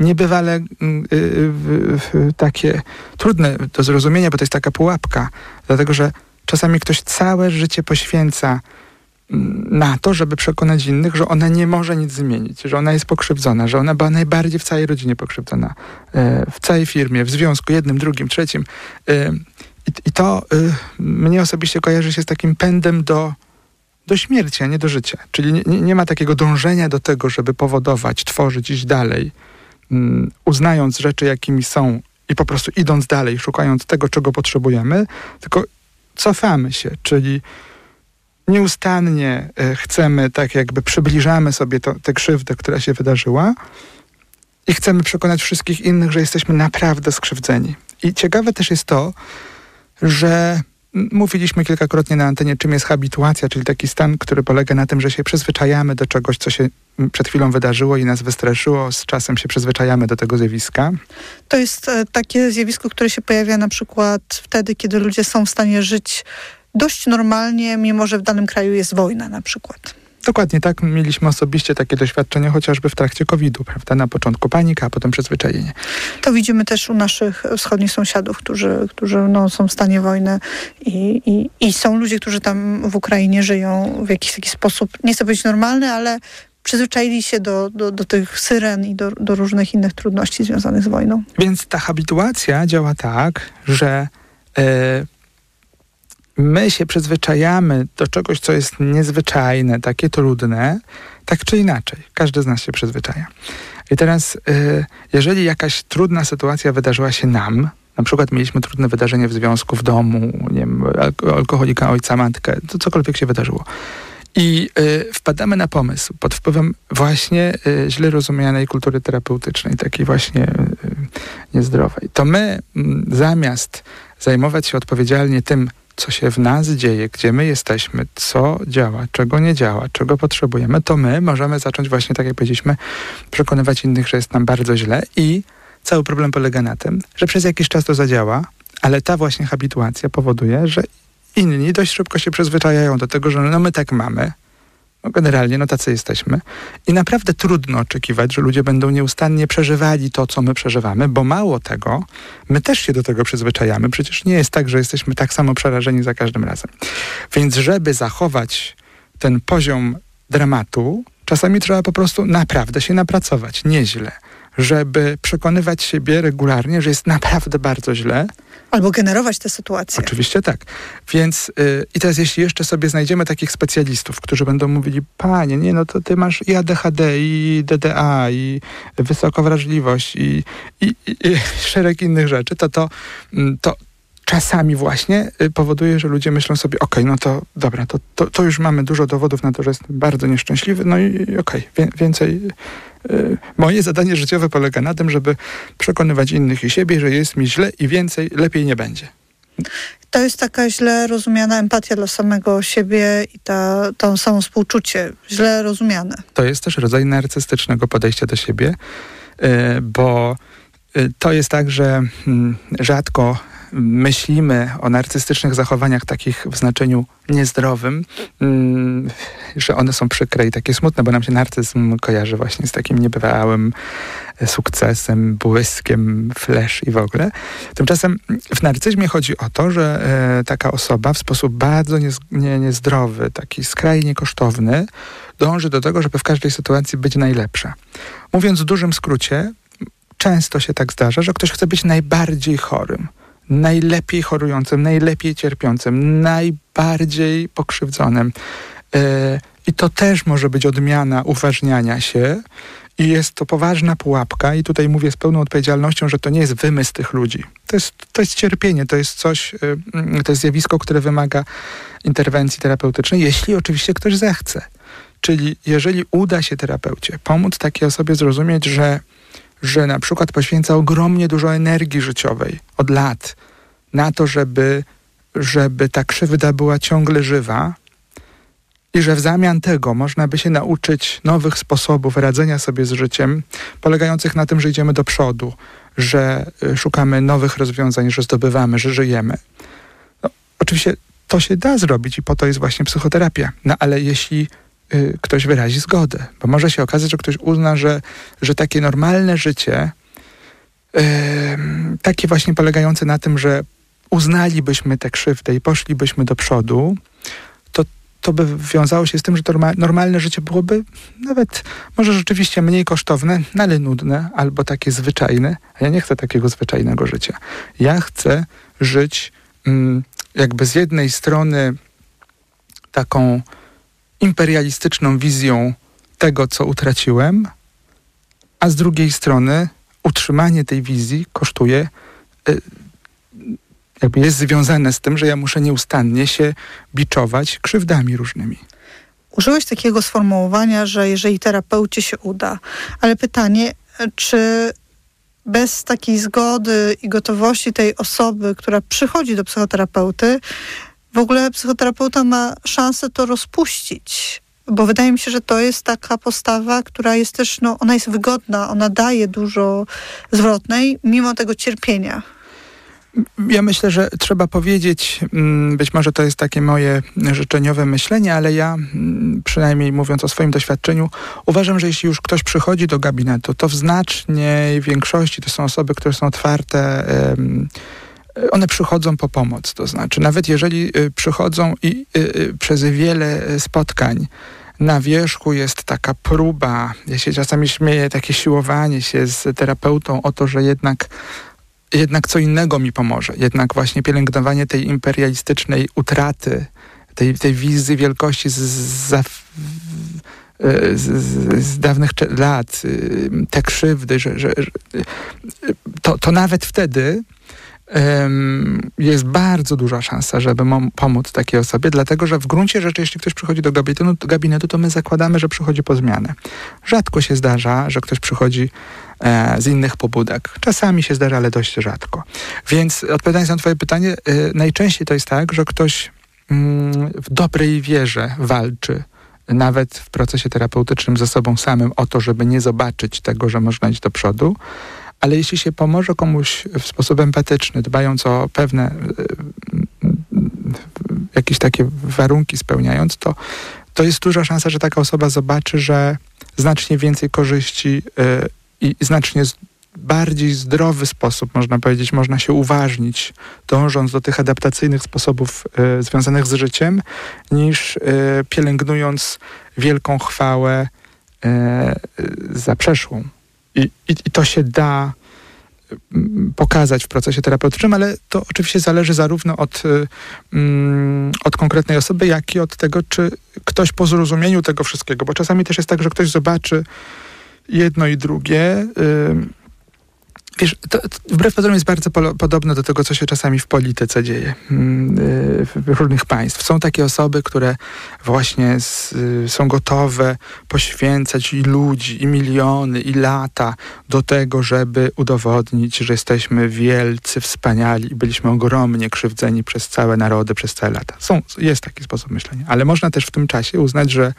niebywale yy, takie trudne do zrozumienia, bo to jest taka pułapka, dlatego że czasami ktoś całe życie poświęca mm, na to, żeby przekonać innych, że ona nie może nic zmienić, że ona jest pokrzywdzona, że ona była najbardziej w całej rodzinie pokrzywdzona, yy, w całej firmie, w związku jednym, drugim, trzecim. Yy, I to y, mnie osobiście kojarzy się z takim pędem do do śmierci, a nie do życia. Czyli nie, nie ma takiego dążenia do tego, żeby powodować, tworzyć, iść dalej, um, uznając rzeczy, jakimi są i po prostu idąc dalej, szukając tego, czego potrzebujemy, tylko cofamy się, czyli nieustannie e, chcemy, tak jakby przybliżamy sobie to, tę krzywdę, która się wydarzyła i chcemy przekonać wszystkich innych, że jesteśmy naprawdę skrzywdzeni. I ciekawe też jest to, że Mówiliśmy kilkakrotnie na antenie, czym jest habituacja, czyli taki stan, który polega na tym, że się przyzwyczajamy do czegoś, co się przed chwilą wydarzyło i nas wystraszyło, z czasem się przyzwyczajamy do tego zjawiska. To jest e, takie zjawisko, które się pojawia na przykład wtedy, kiedy ludzie są w stanie żyć dość normalnie, mimo że w danym kraju jest wojna na przykład. Dokładnie tak. Mieliśmy osobiście takie doświadczenie chociażby w trakcie COVID-u, prawda? Na początku panika, a potem przyzwyczajenie. To widzimy też u naszych wschodnich sąsiadów, którzy, którzy no, są w stanie wojny i, i, i są ludzie, którzy tam w Ukrainie żyją w jakiś taki sposób, nie chcę powiedzieć normalny, ale przyzwyczaili się do, do, do tych syren i do, do różnych innych trudności związanych z wojną. Więc ta habituacja działa tak, że e, my się przyzwyczajamy do czegoś, co jest niezwyczajne, takie trudne, tak czy inaczej. Każdy z nas się przyzwyczaja. I teraz, y, jeżeli jakaś trudna sytuacja wydarzyła się nam, na przykład mieliśmy trudne wydarzenie w związku, w domu, nie wiem, alkoholika, ojca, matkę, to cokolwiek się wydarzyło. I y, wpadamy na pomysł pod wpływem właśnie y, źle rozumianej kultury terapeutycznej, takiej właśnie niezdrowej. To my mm, zamiast zajmować się odpowiedzialnie tym, co się w nas dzieje, gdzie my jesteśmy, co działa, czego nie działa, czego potrzebujemy, to my możemy zacząć właśnie, tak jak powiedzieliśmy, przekonywać innych, że jest nam bardzo źle i cały problem polega na tym, że przez jakiś czas to zadziała, ale ta właśnie habituacja powoduje, że inni dość szybko się przyzwyczajają do tego, że no my tak mamy, no generalnie, no tacy jesteśmy. I naprawdę trudno oczekiwać, że ludzie będą nieustannie przeżywali to, co my przeżywamy, bo mało tego, my też się do tego przyzwyczajamy. Przecież nie jest tak, że jesteśmy tak samo przerażeni za każdym razem. Więc żeby zachować ten poziom dramatu, czasami trzeba po prostu naprawdę się napracować, nieźle. Żeby przekonywać siebie regularnie, że jest naprawdę bardzo źle, Albo generować te sytuacje. Oczywiście tak. Więc yy, i teraz jeśli jeszcze sobie znajdziemy takich specjalistów, którzy będą mówili, panie, nie, no to ty masz i ADHD, i DDA, i wysoką wrażliwość, i, i, i, i szereg innych rzeczy, to to, mm, to czasami właśnie y, powoduje, że ludzie myślą sobie, okej, okay, no to dobra, to, to, to, już mamy dużo dowodów na to, że jestem bardzo nieszczęśliwy, no i okej, okay, wie, więcej... Y, moje zadanie życiowe polega na tym, żeby przekonywać innych i siebie, że jest mi źle i więcej, lepiej nie będzie. To jest taka źle rozumiana empatia dla samego siebie i ta, to samo współczucie, źle rozumiane. To jest też rodzaj narcystycznego podejścia do siebie, y, bo to jest tak, że mm, rzadko myślimy o narcystycznych zachowaniach takich w znaczeniu niezdrowym, mm, że one są przykre i takie smutne, bo nam się narcyzm kojarzy właśnie z takim niebywałym sukcesem, błyskiem, flash i w ogóle. Tymczasem w narcyzmie chodzi o to, że e, taka osoba w sposób bardzo nie, nie, niezdrowy, taki skrajnie kosztowny, dąży do tego, żeby w każdej sytuacji być najlepsza. Mówiąc w dużym skrócie, często się tak zdarza, że ktoś chce być najbardziej chorym najlepiej chorującym, najlepiej cierpiącym, najbardziej pokrzywdzonym. E, I to też może być odmiana uważniania się. I jest to poważna pułapka, i tutaj mówię z pełną odpowiedzialnością, że to nie jest wymysł tych ludzi. To jest, to jest cierpienie, to jest coś, e, to jest zjawisko, które wymaga interwencji terapeutycznej, jeśli oczywiście ktoś zechce. Czyli jeżeli uda się terapeucie pomóc takiej osobie zrozumieć, że że na przykład poświęca ogromnie dużo energii życiowej od lat na to, żeby, żeby ta krzywda była ciągle żywa i że w zamian tego można by się nauczyć nowych sposobów radzenia sobie z życiem, polegających na tym, że idziemy do przodu, że y, szukamy nowych rozwiązań, że zdobywamy, że żyjemy. No, oczywiście to się da zrobić i po to jest właśnie psychoterapia. No ale jeśli ktoś wyrazi zgodę. Bo może się okazać, że ktoś uzna, że, że takie normalne życie, takie właśnie polegające na tym, że uznalibyśmy tę krzywdę i poszlibyśmy do przodu, to, to by wiązało się z tym, że to normalne życie byłoby nawet może rzeczywiście mniej kosztowne, no ale nudne albo takie zwyczajne. A ja nie chcę takiego zwyczajnego życia. Ja chcę żyć mm, jakby z jednej strony taką imperialistyczną wizją tego, co utraciłem, a z drugiej strony utrzymanie tej wizji kosztuje, y, jakby jest związane z tym, że ja muszę nieustannie się biczować krzywdami różnymi. Użyłeś takiego sformułowania, że jeżeli terapeucie się uda, ale pytanie, czy bez takiej zgody i gotowości tej osoby, która przychodzi do psychoterapeuty, w ogóle psychoterapeuta ma szansę to rozpuścić. Bo wydaje mi się, że to jest taka postawa, która jest też, no, ona jest wygodna, ona daje dużo zwrotnej, mimo tego cierpienia. Ja myślę, że trzeba powiedzieć, mm, być może to jest takie moje życzeniowe myślenie, ale ja, mm, przynajmniej mówiąc o swoim doświadczeniu, uważam, że jeśli już ktoś przychodzi do gabinetu, to w znacznej większości to są osoby, które są otwarte one przychodzą po pomoc. To znaczy, nawet jeżeli y, przychodzą i y, y, przez wiele spotkań na wierzchu jest taka próba, ja się czasami śmieję, takie siłowanie się z terapeutą o to, że jednak jednak co innego mi pomoże. Jednak właśnie pielęgnowanie tej imperialistycznej utraty, tej, tej wizji wielkości z, z, z, z dawnych lat, te krzywdy, że, że to, to nawet wtedy jest bardzo duża szansa, żeby pomóc takiej osobie, dlatego że w gruncie rzeczy, jeśli ktoś przychodzi do gabinetu, no, gabinetu, to my zakładamy, że przychodzi po zmianę. Rzadko się zdarza, że ktoś przychodzi e, z innych pobudek. Czasami się zdarza, ale dość rzadko. Więc odpowiadając na twoje pytanie, e, najczęściej to jest tak, że ktoś mm, w dobrej wierze walczy nawet w procesie terapeutycznym ze sobą samym o to, żeby nie zobaczyć tego, że można iść do przodu, ale jeśli się pomoże komuś w sposób empatyczny, dbając o pewne e, jakieś takie warunki spełniając, to, to jest duża szansa, że taka osoba zobaczy, że znacznie więcej korzyści e, i znacznie bardziej zdrowy sposób, można powiedzieć, można się uważnić, dążąc do tych adaptacyjnych sposobów y, związanych z życiem, niż pielęgnując wielką chwałę za przeszłą. I, i, to się da pokazać w procesie terapeutycznym, ale to oczywiście zależy zarówno od, od konkretnej osoby, jak i od tego, czy ktoś po zrozumieniu tego wszystkiego, bo czasami też jest tak, że ktoś zobaczy jedno i drugie. Wiesz, to, to wbrew pozorom jest bardzo po, podobne do tego, co się czasami w polityce dzieje mm, y, w różnych państw. Są takie osoby, które właśnie z, y, są gotowe poświęcać i ludzi, i miliony, i lata do tego, żeby udowodnić, że jesteśmy wielcy, wspaniali i byliśmy ogromnie krzywdzeni przez całe narody, przez całe lata. Są, jest taki sposób myślenia, ale można też w tym czasie uznać, że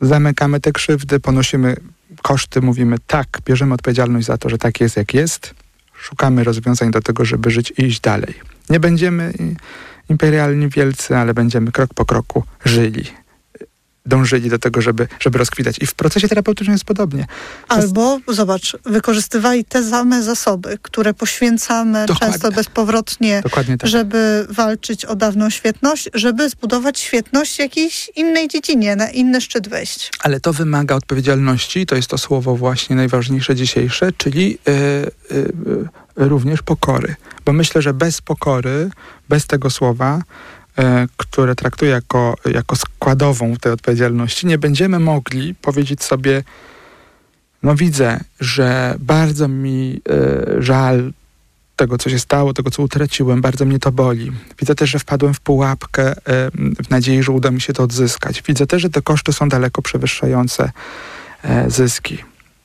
zamykamy te krzywdy, ponosimy koszty, mówimy tak, bierzemy odpowiedzialność za to, że tak jest, jak jest, szukamy rozwiązań do tego, żeby żyć i iść dalej. Nie będziemy imperialni wielcy, ale będziemy krok po kroku żyli dążyli do tego, żeby, żeby rozkwitać. I w procesie terapeutycznym jest podobnie. Albo, zobacz, wykorzystywali te same zasoby, które poświęcamy Dokładnie. często bezpowrotnie, tak. żeby walczyć o dawną świetność, żeby zbudować świetność w jakiejś innej dziedzinie, na inny szczyt wejść. Ale to wymaga odpowiedzialności, to jest to słowo właśnie najważniejsze dzisiejsze, czyli yy, yy, również pokory. Bo myślę, że bez pokory, bez tego słowa, które traktuję jako, jako składową tej odpowiedzialności, nie będziemy mogli powiedzieć sobie, no widzę, że bardzo mi e, żal tego, co się stało, tego, co utraciłem, bardzo mnie to boli. Widzę też, że wpadłem w pułapkę e, w nadziei, że uda mi się to odzyskać. Widzę też, że te koszty są daleko przewyższające zyski.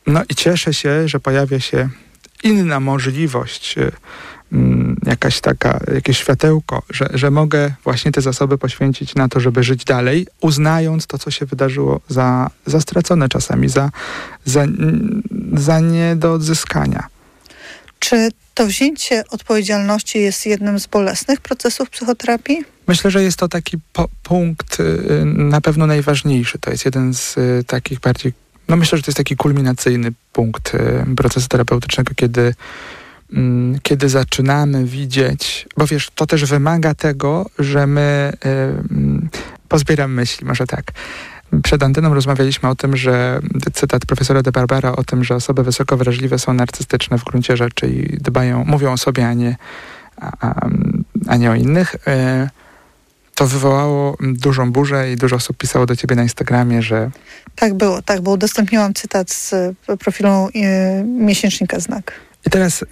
No i cieszę się, że pojawia się inna możliwość jakaś taka, jakieś światełko, że, że mogę właśnie te zasoby poświęcić na to, żeby żyć dalej, uznając to, co się wydarzyło za, za stracone czasami, za, za, za nie do odzyskania. Czy to wzięcie odpowiedzialności jest jednym z bolesnych procesów psychoterapii? Myślę, że jest to taki po, punkt y, na pewno najważniejszy. To jest jeden z y, takich bardziej, no myślę, że to jest taki kulminacyjny punkt y, procesu terapeutycznego, kiedy Mm, kiedy zaczynamy widzieć, bo wiesz, to też wymaga tego, że my yy, pozbieram myśli, może tak. Przed anteną rozmawialiśmy o tym, że cytat profesora de Barbara o tym, że osoby wysoko wrażliwe są narcystyczne w gruncie rzeczy i dbają, mówią o sobie, a nie, a, a nie o innych. Yy, to wywołało dużą burzę i dużo osób pisało do ciebie na Instagramie, że... Tak było, tak, bo udostępniłam cytat z profilu yy, miesięcznika Znak. I teraz y,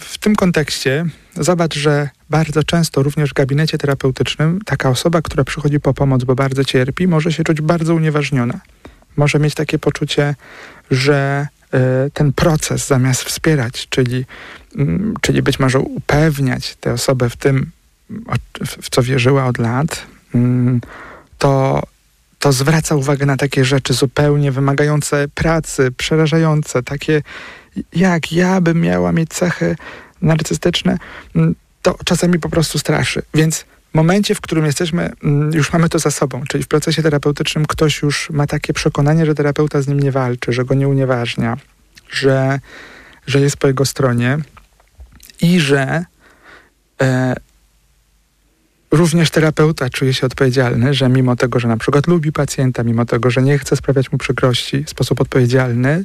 w tym kontekście zobacz, że bardzo często również w gabinecie terapeutycznym taka osoba, która przychodzi po pomoc, bo bardzo cierpi, może się czuć bardzo unieważniona. Może mieć takie poczucie, że y, ten proces zamiast wspierać, czyli, mm, czyli być może upewniać tę osobę w tym, w co wierzyła od lat, mm, to, to zwraca uwagę na takie rzeczy zupełnie wymagające pracy, przerażające, takie jak ja bym miała mieć cechy narcystyczne, mm, to czasami po prostu straszy. Więc w momencie, w którym jesteśmy, mm, już mamy to za sobą, czyli w procesie terapeutycznym ktoś już ma takie przekonanie, że terapeuta z nim nie walczy, że go nie unieważnia, że, że jest po jego stronie i że e, również terapeuta czuje się odpowiedzialny, że mimo tego, że na przykład lubi pacjenta, mimo tego, że nie chce sprawiać mu przykrości w sposób odpowiedzialny,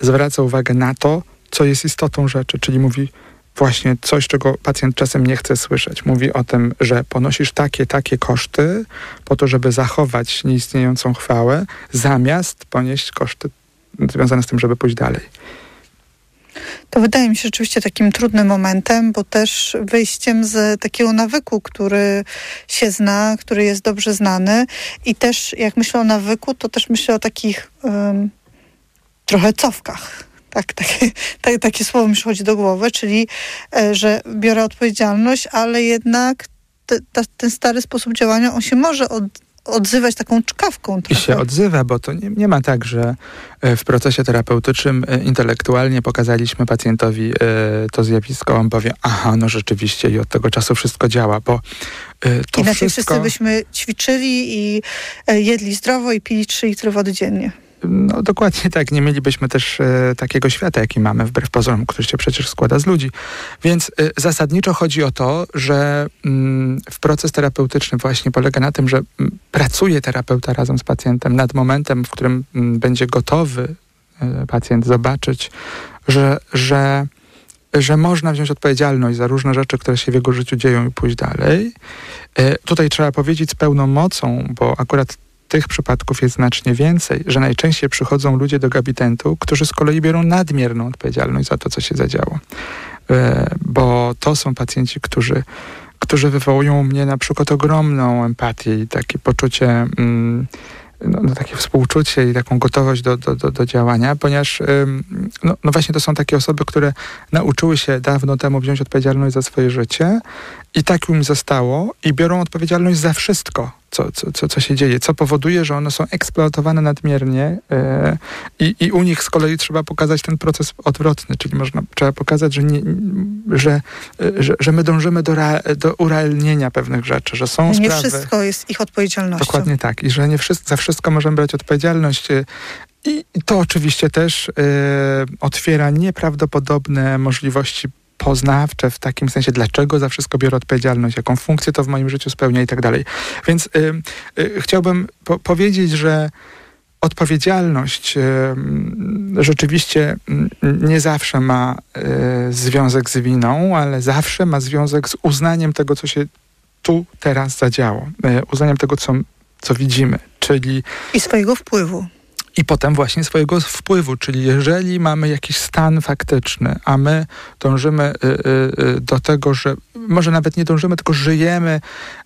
zwraca uwagę na to, co jest istotą rzeczy, czyli mówi właśnie coś, czego pacjent czasem nie chce słyszeć. Mówi o tym, że ponosisz takie, takie koszty po to, żeby zachować nieistniejącą chwałę, zamiast ponieść koszty związane z tym, żeby pójść dalej. To wydaje mi się rzeczywiście takim trudnym momentem, bo też wyjściem z takiego nawyku, który się zna, który jest dobrze znany i też jak myślę o nawyku, to też myślę o takich trochę cofkach. Tak, takie, tak, takie słowo mi przychodzi do głowy, czyli e, że biorę odpowiedzialność, ale jednak te, te, ten stary sposób działania, on się może od, odzywać taką czkawką trochę. I się odzywa, bo to nie, nie ma tak, że e, w procesie terapeutycznym e, intelektualnie pokazaliśmy pacjentowi to zjawisko, on powie, aha, no rzeczywiście i od tego czasu wszystko działa, bo to Inaczej wszystko... wszyscy byśmy ćwiczyli i jedli zdrowo i pili 3 litry wody dziennie. No dokładnie tak, nie mielibyśmy też e, takiego świata, jaki mamy, wbrew pozorom, który się przecież składa z ludzi. Więc e, zasadniczo chodzi o to, że mm, w proces terapeutyczny właśnie polega na tym, że mm, pracuje terapeuta razem z pacjentem nad momentem, w którym mm, będzie gotowy e, pacjent zobaczyć, że, że, że można wziąć odpowiedzialność za różne rzeczy, które się w jego życiu dzieją i pójść dalej. E, tutaj trzeba powiedzieć z pełną mocą, bo akurat tych przypadków jest znacznie więcej, że najczęściej przychodzą ludzie do gabinetu, którzy z kolei biorą nadmierną odpowiedzialność za to, co się zadziało. E, bo to są pacjenci, którzy, którzy wywołują u mnie na przykład ogromną empatię i takie poczucie. Mm, no, no, takie współczucie i taką gotowość do, do, do, do działania, ponieważ no, no, właśnie to są takie osoby, które nauczyły się dawno temu wziąć odpowiedzialność za swoje życie i tak im zostało i biorą odpowiedzialność za wszystko, co, co, co, co się dzieje, co powoduje, że one są eksploatowane nadmiernie e, i, i u nich z kolei trzeba pokazać ten proces odwrotny, czyli można, trzeba pokazać, że, nie, że, że, że my dążymy do, do urealnienia pewnych rzeczy, że są nie sprawy... Nie wszystko jest ich odpowiedzialnością. Dokładnie tak i że nie wszystko, za wszystko możemy brać odpowiedzialność e, i to oczywiście też y, otwiera nieprawdopodobne możliwości poznawcze w takim sensie, dlaczego za wszystko biorę odpowiedzialność, jaką funkcję to w moim życiu spełnia i tak dalej. Więc y, y, chciałbym po powiedzieć, że odpowiedzialność y, rzeczywiście nie zawsze ma związek z winą, ale zawsze ma związek z uznaniem tego, co się tu, teraz zadziało. Uznaniem tego, co, co widzimy, czyli... I swojego wpływu i potem właśnie swojego wpływu, czyli jeżeli mamy jakiś stan faktyczny, a my dążymy y, y, y, do tego, że może nawet nie dążymy, tylko żyjemy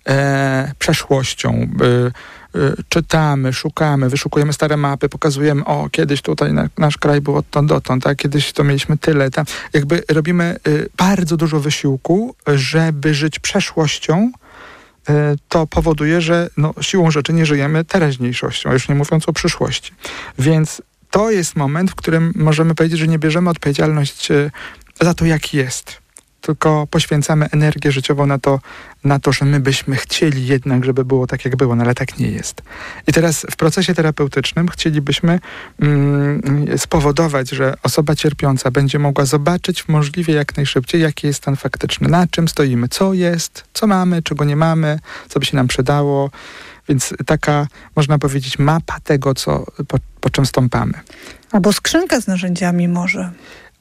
e, przeszłością, czytamy, szukamy, wyszukujemy stare mapy, pokazujemy, o, kiedyś tutaj na, nasz kraj był odtąd dotąd, tak? kiedyś to mieliśmy tyle, tak? jakby robimy bardzo dużo wysiłku, żeby żyć przeszłością, to powoduje, że no, siłą rzeczy nie żyjemy teraźniejszością, już nie mówiąc o przyszłości. Więc to jest moment, w którym możemy powiedzieć, że nie bierzemy odpowiedzialność e, za to, jak jest tylko poświęcamy energię życiową na to, na to, że my byśmy chcieli jednak, żeby było tak, jak było, no ale tak nie jest. I teraz w procesie terapeutycznym chcielibyśmy mm, spowodować, że osoba cierpiąca będzie mogła zobaczyć możliwie jak najszybciej, jaki jest stan faktyczny, na czym stoimy, co jest, co mamy, czego nie mamy, co by się nam przydało. Więc taka, można powiedzieć, mapa tego, co, po, po czym stąpamy. Albo skrzynka z narzędziami może.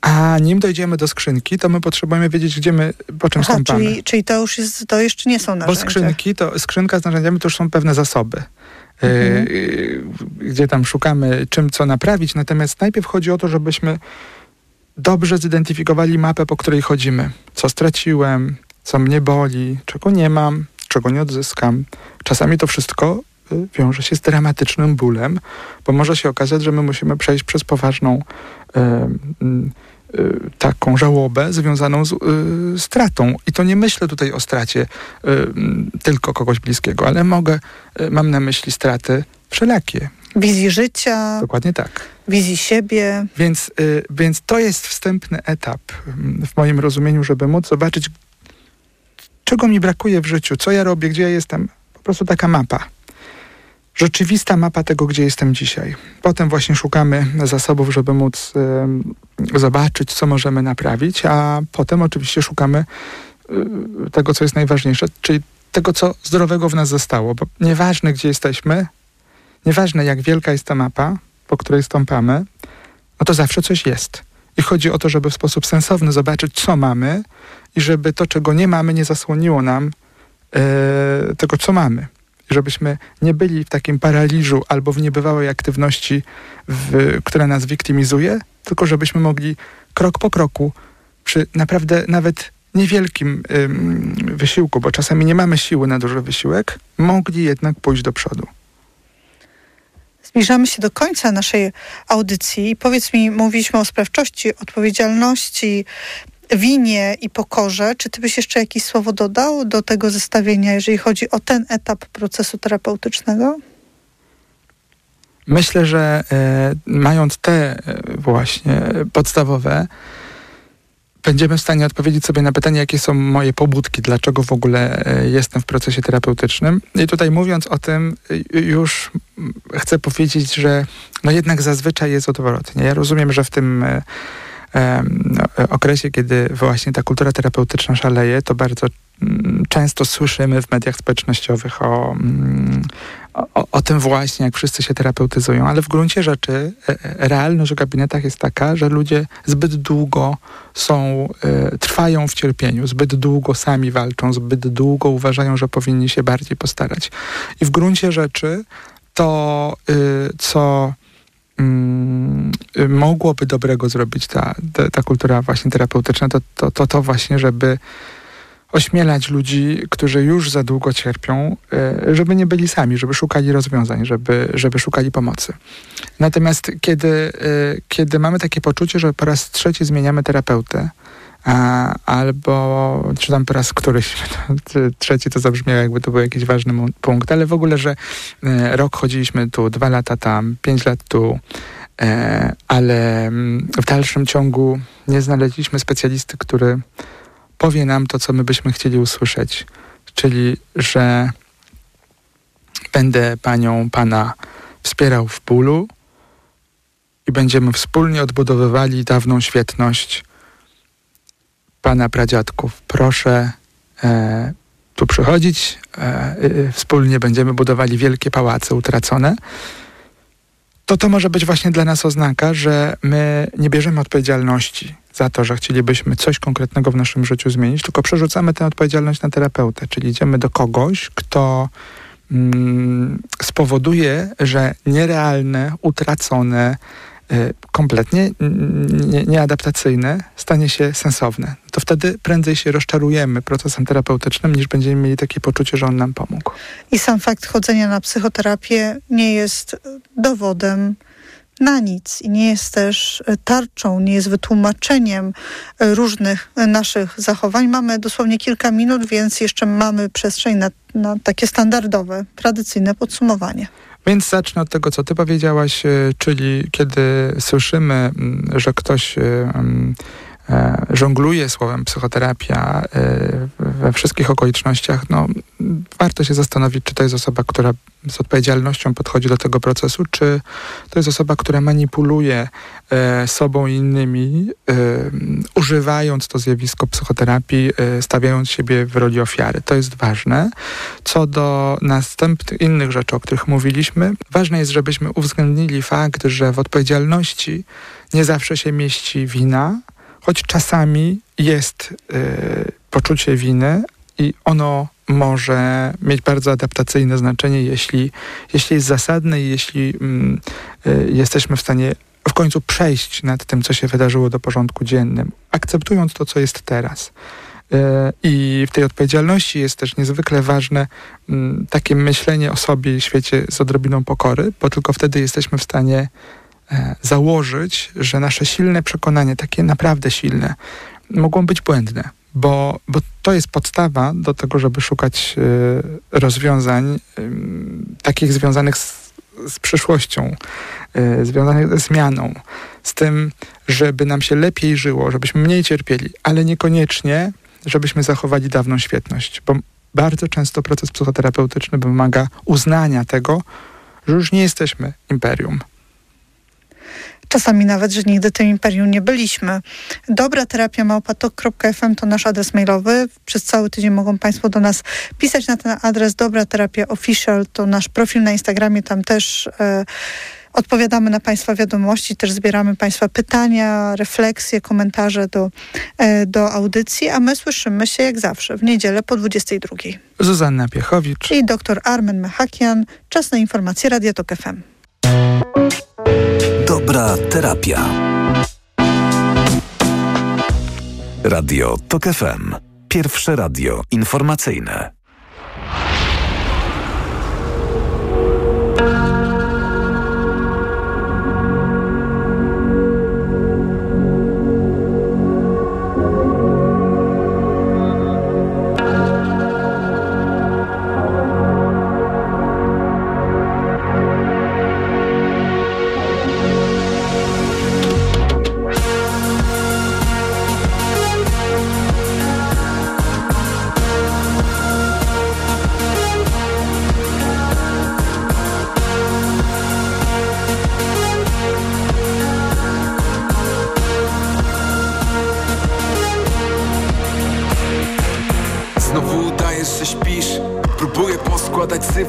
A nim dojdziemy do skrzynki, to my potrzebujemy wiedzieć, gdzie my, po czym Aha, stąpamy. Czyli, czyli to już jest, to jeszcze nie są narzędzia. Bo skrzynki, to skrzynka z narzędziami to już są pewne zasoby. E, mhm. gdzie tam szukamy czym co naprawić, natomiast najpierw chodzi o to, żebyśmy dobrze zidentyfikowali mapę, po której chodzimy. Co straciłem, co mnie boli, czego nie mam, czego nie odzyskam. Czasami to wszystko y, wiąże się z dramatycznym bólem, bo może się okazać, że my musimy przejść przez poważną Y, taką żałobę związaną z y, stratą. I to nie myślę tutaj o stracie y, tylko kogoś bliskiego, ale mogę, mam na myśli straty wszelakie. Wizji życia. Dokładnie tak. Wizji siebie. Więc, więc to jest wstępny etap w moim rozumieniu, żeby móc zobaczyć, czego mi brakuje w życiu, co ja robię, gdzie ja jestem. Po prostu taka mapa rzeczywista mapa tego, gdzie jestem dzisiaj. Potem właśnie szukamy zasobów, żeby móc y, zobaczyć, co możemy naprawić, a potem oczywiście szukamy y, tego, co jest najważniejsze, czyli tego, co zdrowego w nas zostało. Bo nieważne, gdzie jesteśmy, nieważne, jak wielka jest ta mapa, po której stąpamy, no to zawsze coś jest. I chodzi o to, żeby w sposób sensowny zobaczyć, co mamy i żeby to, czego nie mamy, nie zasłoniło nam y, tego, co mamy żebyśmy nie byli w takim paraliżu albo w niebywałej aktywności, w, która nas wiktymizuje, tylko żebyśmy mogli krok po kroku, przy naprawdę nawet niewielkim ym, wysiłku, bo czasami nie mamy siły na duży wysiłek, mogli jednak pójść do przodu. Zbliżamy się do końca naszej audycji. Powiedz mi, mówiliśmy o sprawczości, odpowiedzialności, winie i pokorze. Czy ty byś jeszcze jakieś słowo dodał do tego zestawienia, jeżeli chodzi o ten etap procesu terapeutycznego? Myślę, że e, mając te e, właśnie podstawowe, będziemy w stanie odpowiedzieć sobie na pytanie, jakie są moje pobudki, dlaczego w ogóle e, jestem w procesie terapeutycznym. I tutaj mówiąc o tym, e, już chcę powiedzieć, że no jednak zazwyczaj jest odwrotnie. Ja rozumiem, że w tym okresie, kiedy właśnie ta kultura terapeutyczna szaleje, to bardzo mm, często słyszymy w mediach społecznościowych o, mm, o, o, tym właśnie, jak wszyscy się terapeutyzują, ale w gruncie rzeczy realność w gabinetach jest taka, że ludzie zbyt długo są, trwają w cierpieniu, zbyt długo sami walczą, zbyt długo uważają, że powinni się bardziej postarać. I w gruncie rzeczy to, co Mm, mogłoby dobrego zrobić ta, ta, ta, kultura właśnie terapeutyczna, to, to, to, to właśnie, żeby ośmielać ludzi, którzy już za długo cierpią, e, żeby nie byli sami, żeby szukali rozwiązań, żeby, żeby szukali pomocy. Natomiast kiedy, e, kiedy mamy takie poczucie, że po raz trzeci zmieniamy terapeutę, albo czy tam po raz któryś, trzeci to zabrzmiało jakby to był jakiś ważny punkt, ale w ogóle, że e, rok chodziliśmy tu, dwa lata tam, pięć lat tu, e, ale mm, w dalszym ciągu nie znaleźliśmy specjalisty, który powie nam to, co my byśmy chcieli usłyszeć, czyli, że będę panią, pana wspierał w bólu i będziemy wspólnie odbudowywali dawną świetność, pana pradziadków. Proszę e, tu przychodzić. E, e, wspólnie będziemy budowali wielkie pałace utracone. To to może być właśnie dla nas oznaka, że my nie bierzemy odpowiedzialności za to, że chcielibyśmy coś konkretnego w naszym życiu zmienić, tylko przerzucamy tę odpowiedzialność na terapeutę, czyli idziemy do kogoś, kto mm, spowoduje, że nierealne, utracone, kompletnie nieadaptacyjne stanie się sensowne. To wtedy prędzej się rozczarujemy procesem terapeutycznym, niż będziemy mieli takie poczucie, że on nam pomógł. I sam fakt chodzenia na psychoterapię nie jest dowodem na nic i nie jest też tarczą, nie jest wytłumaczeniem różnych naszych zachowań. Mamy dosłownie kilka minut, więc jeszcze mamy przestrzeń na, na takie standardowe, tradycyjne podsumowanie. Więc zacznę od tego, co ty powiedziałaś, e, czyli kiedy słyszymy, mm, że ktoś e, mm, żongluje słowem psychoterapia we wszystkich okolicznościach, no, warto się zastanowić, czy to jest osoba, która z odpowiedzialnością podchodzi do tego procesu, czy to jest osoba, która manipuluje e, sobą i innymi, e, używając to zjawisko psychoterapii, e, stawiając siebie w roli ofiary. To jest ważne. Co do następnych innych rzeczy, o których mówiliśmy, ważne jest, żebyśmy uwzględnili fakt, że w odpowiedzialności nie zawsze się mieści wina, choć czasami jest y, poczucie winy i ono może mieć bardzo adaptacyjne znaczenie, jeśli, jeśli jest zasadne i jeśli mm, y, jesteśmy w stanie w końcu przejść nad tym, co się wydarzyło do porządku dziennym, akceptując to, co jest teraz. Y, I w tej odpowiedzialności jest też niezwykle ważne mm, takie myślenie o sobie i świecie z odrobiną pokory, bo tylko wtedy jesteśmy w stanie założyć, że nasze silne przekonania, takie naprawdę silne, mogą być błędne bo, bo to jest podstawa do tego, żeby szukać y, rozwiązań takich związanych z, z przyszłością, y, związanych ze zmianą, z tym, żeby nam się lepiej żyło, żebyśmy mniej cierpieli, ale niekoniecznie, żebyśmy zachowali dawną świetność, bo bardzo często proces psychoterapeutyczny wymaga uznania tego, że już nie jesteśmy imperium, Czasami nawet, że nigdy tym imperium nie byliśmy. Dobra terapia małpatok.fm to nasz adres mailowy. Przez cały tydzień mogą Państwo do nas pisać na ten adres. Dobra terapia official to nasz profil na Instagramie. Tam też e, odpowiadamy na Państwa wiadomości, też zbieramy Państwa pytania, refleksje, komentarze do, e, do audycji, a my słyszymy się jak zawsze w niedzielę po 22. Zuzanna Piechowicz i dr Armen Mechakian. Czas na informacje Radio Tok FM. Dobra terapia. Radio TOK FM. Pierwsze radio informacyjne.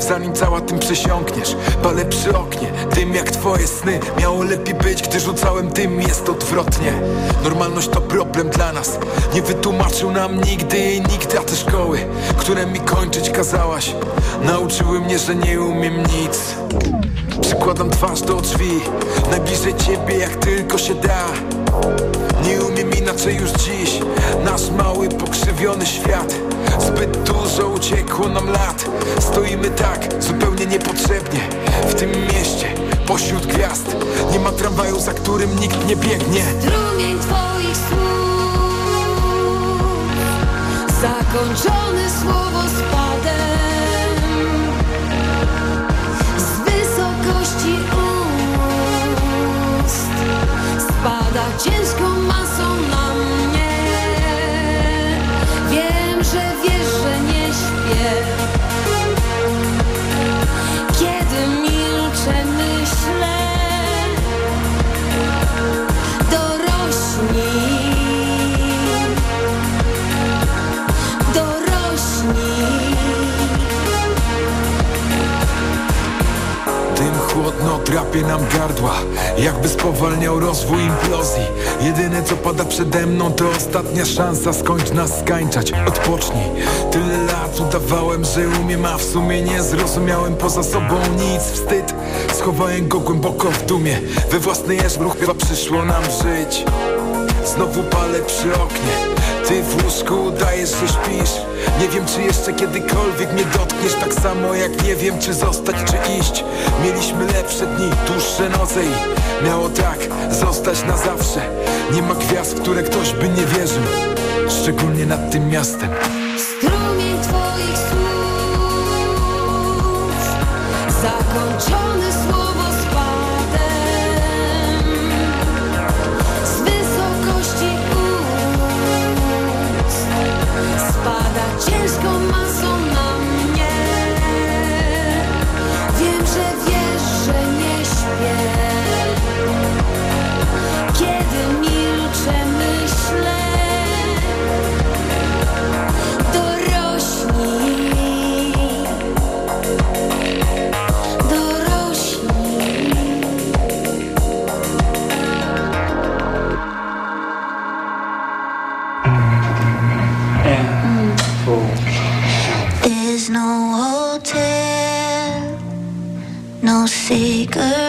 Zanim cała tym przesiąkniesz. Palę przy oknie, dym jak twoje sny. Miało lepiej być, gdy rzucałem dym Jest odwrotnie. Normalność to problem dla nas. Nie wytłumaczył nam nigdy i nigdy A te szkoły, które mi kończyć kazałaś Nauczyły mnie, że nie umiem nic. Przykładam twarz do drzwi Najbliżej ciebie jak tylko się da. Nie umiem inaczej już dziś. Nasz mały, pokrzywiony świat Zbyt dużo uciekło nam lat. Stoimy tak, zupełnie niepotrzebnie. W tym mieście, pośród gwiazd Nie ma tramwaju, za którym nikt nie biegnie. Strumień twoich słów. Zakończony słowo spadem Z wysokości ust. Spada ciężką masą na Że wiesz, że nie śpię Chłodno drapie nam gardła Jakby spowalniał rozwój implozji. Jedyne co pada przede mną to ostatnia szansa Skończ nas skańczać, odpocznij. Tyle lat udawałem, że umiem A w sumie nie zrozumiałem poza sobą nic. Wstyd, schowałem go głęboko w dumie. We własnej ruch chyba przyszło nam żyć. Znowu palę przy oknie Ty w łóżku udajesz, że śpisz Nie wiem czy jeszcze kiedykolwiek mnie dotkniesz. Tak samo jak nie wiem czy zostać czy iść. Mieliśmy lepsze dni, dłuższe noce i Miało tak zostać na zawsze. Nie ma gwiazd, w które ktoś by nie wierzył. Szczególnie nad tym miastem. Strumień twoich słów. Zakończony słowo Spada ciężką masą good.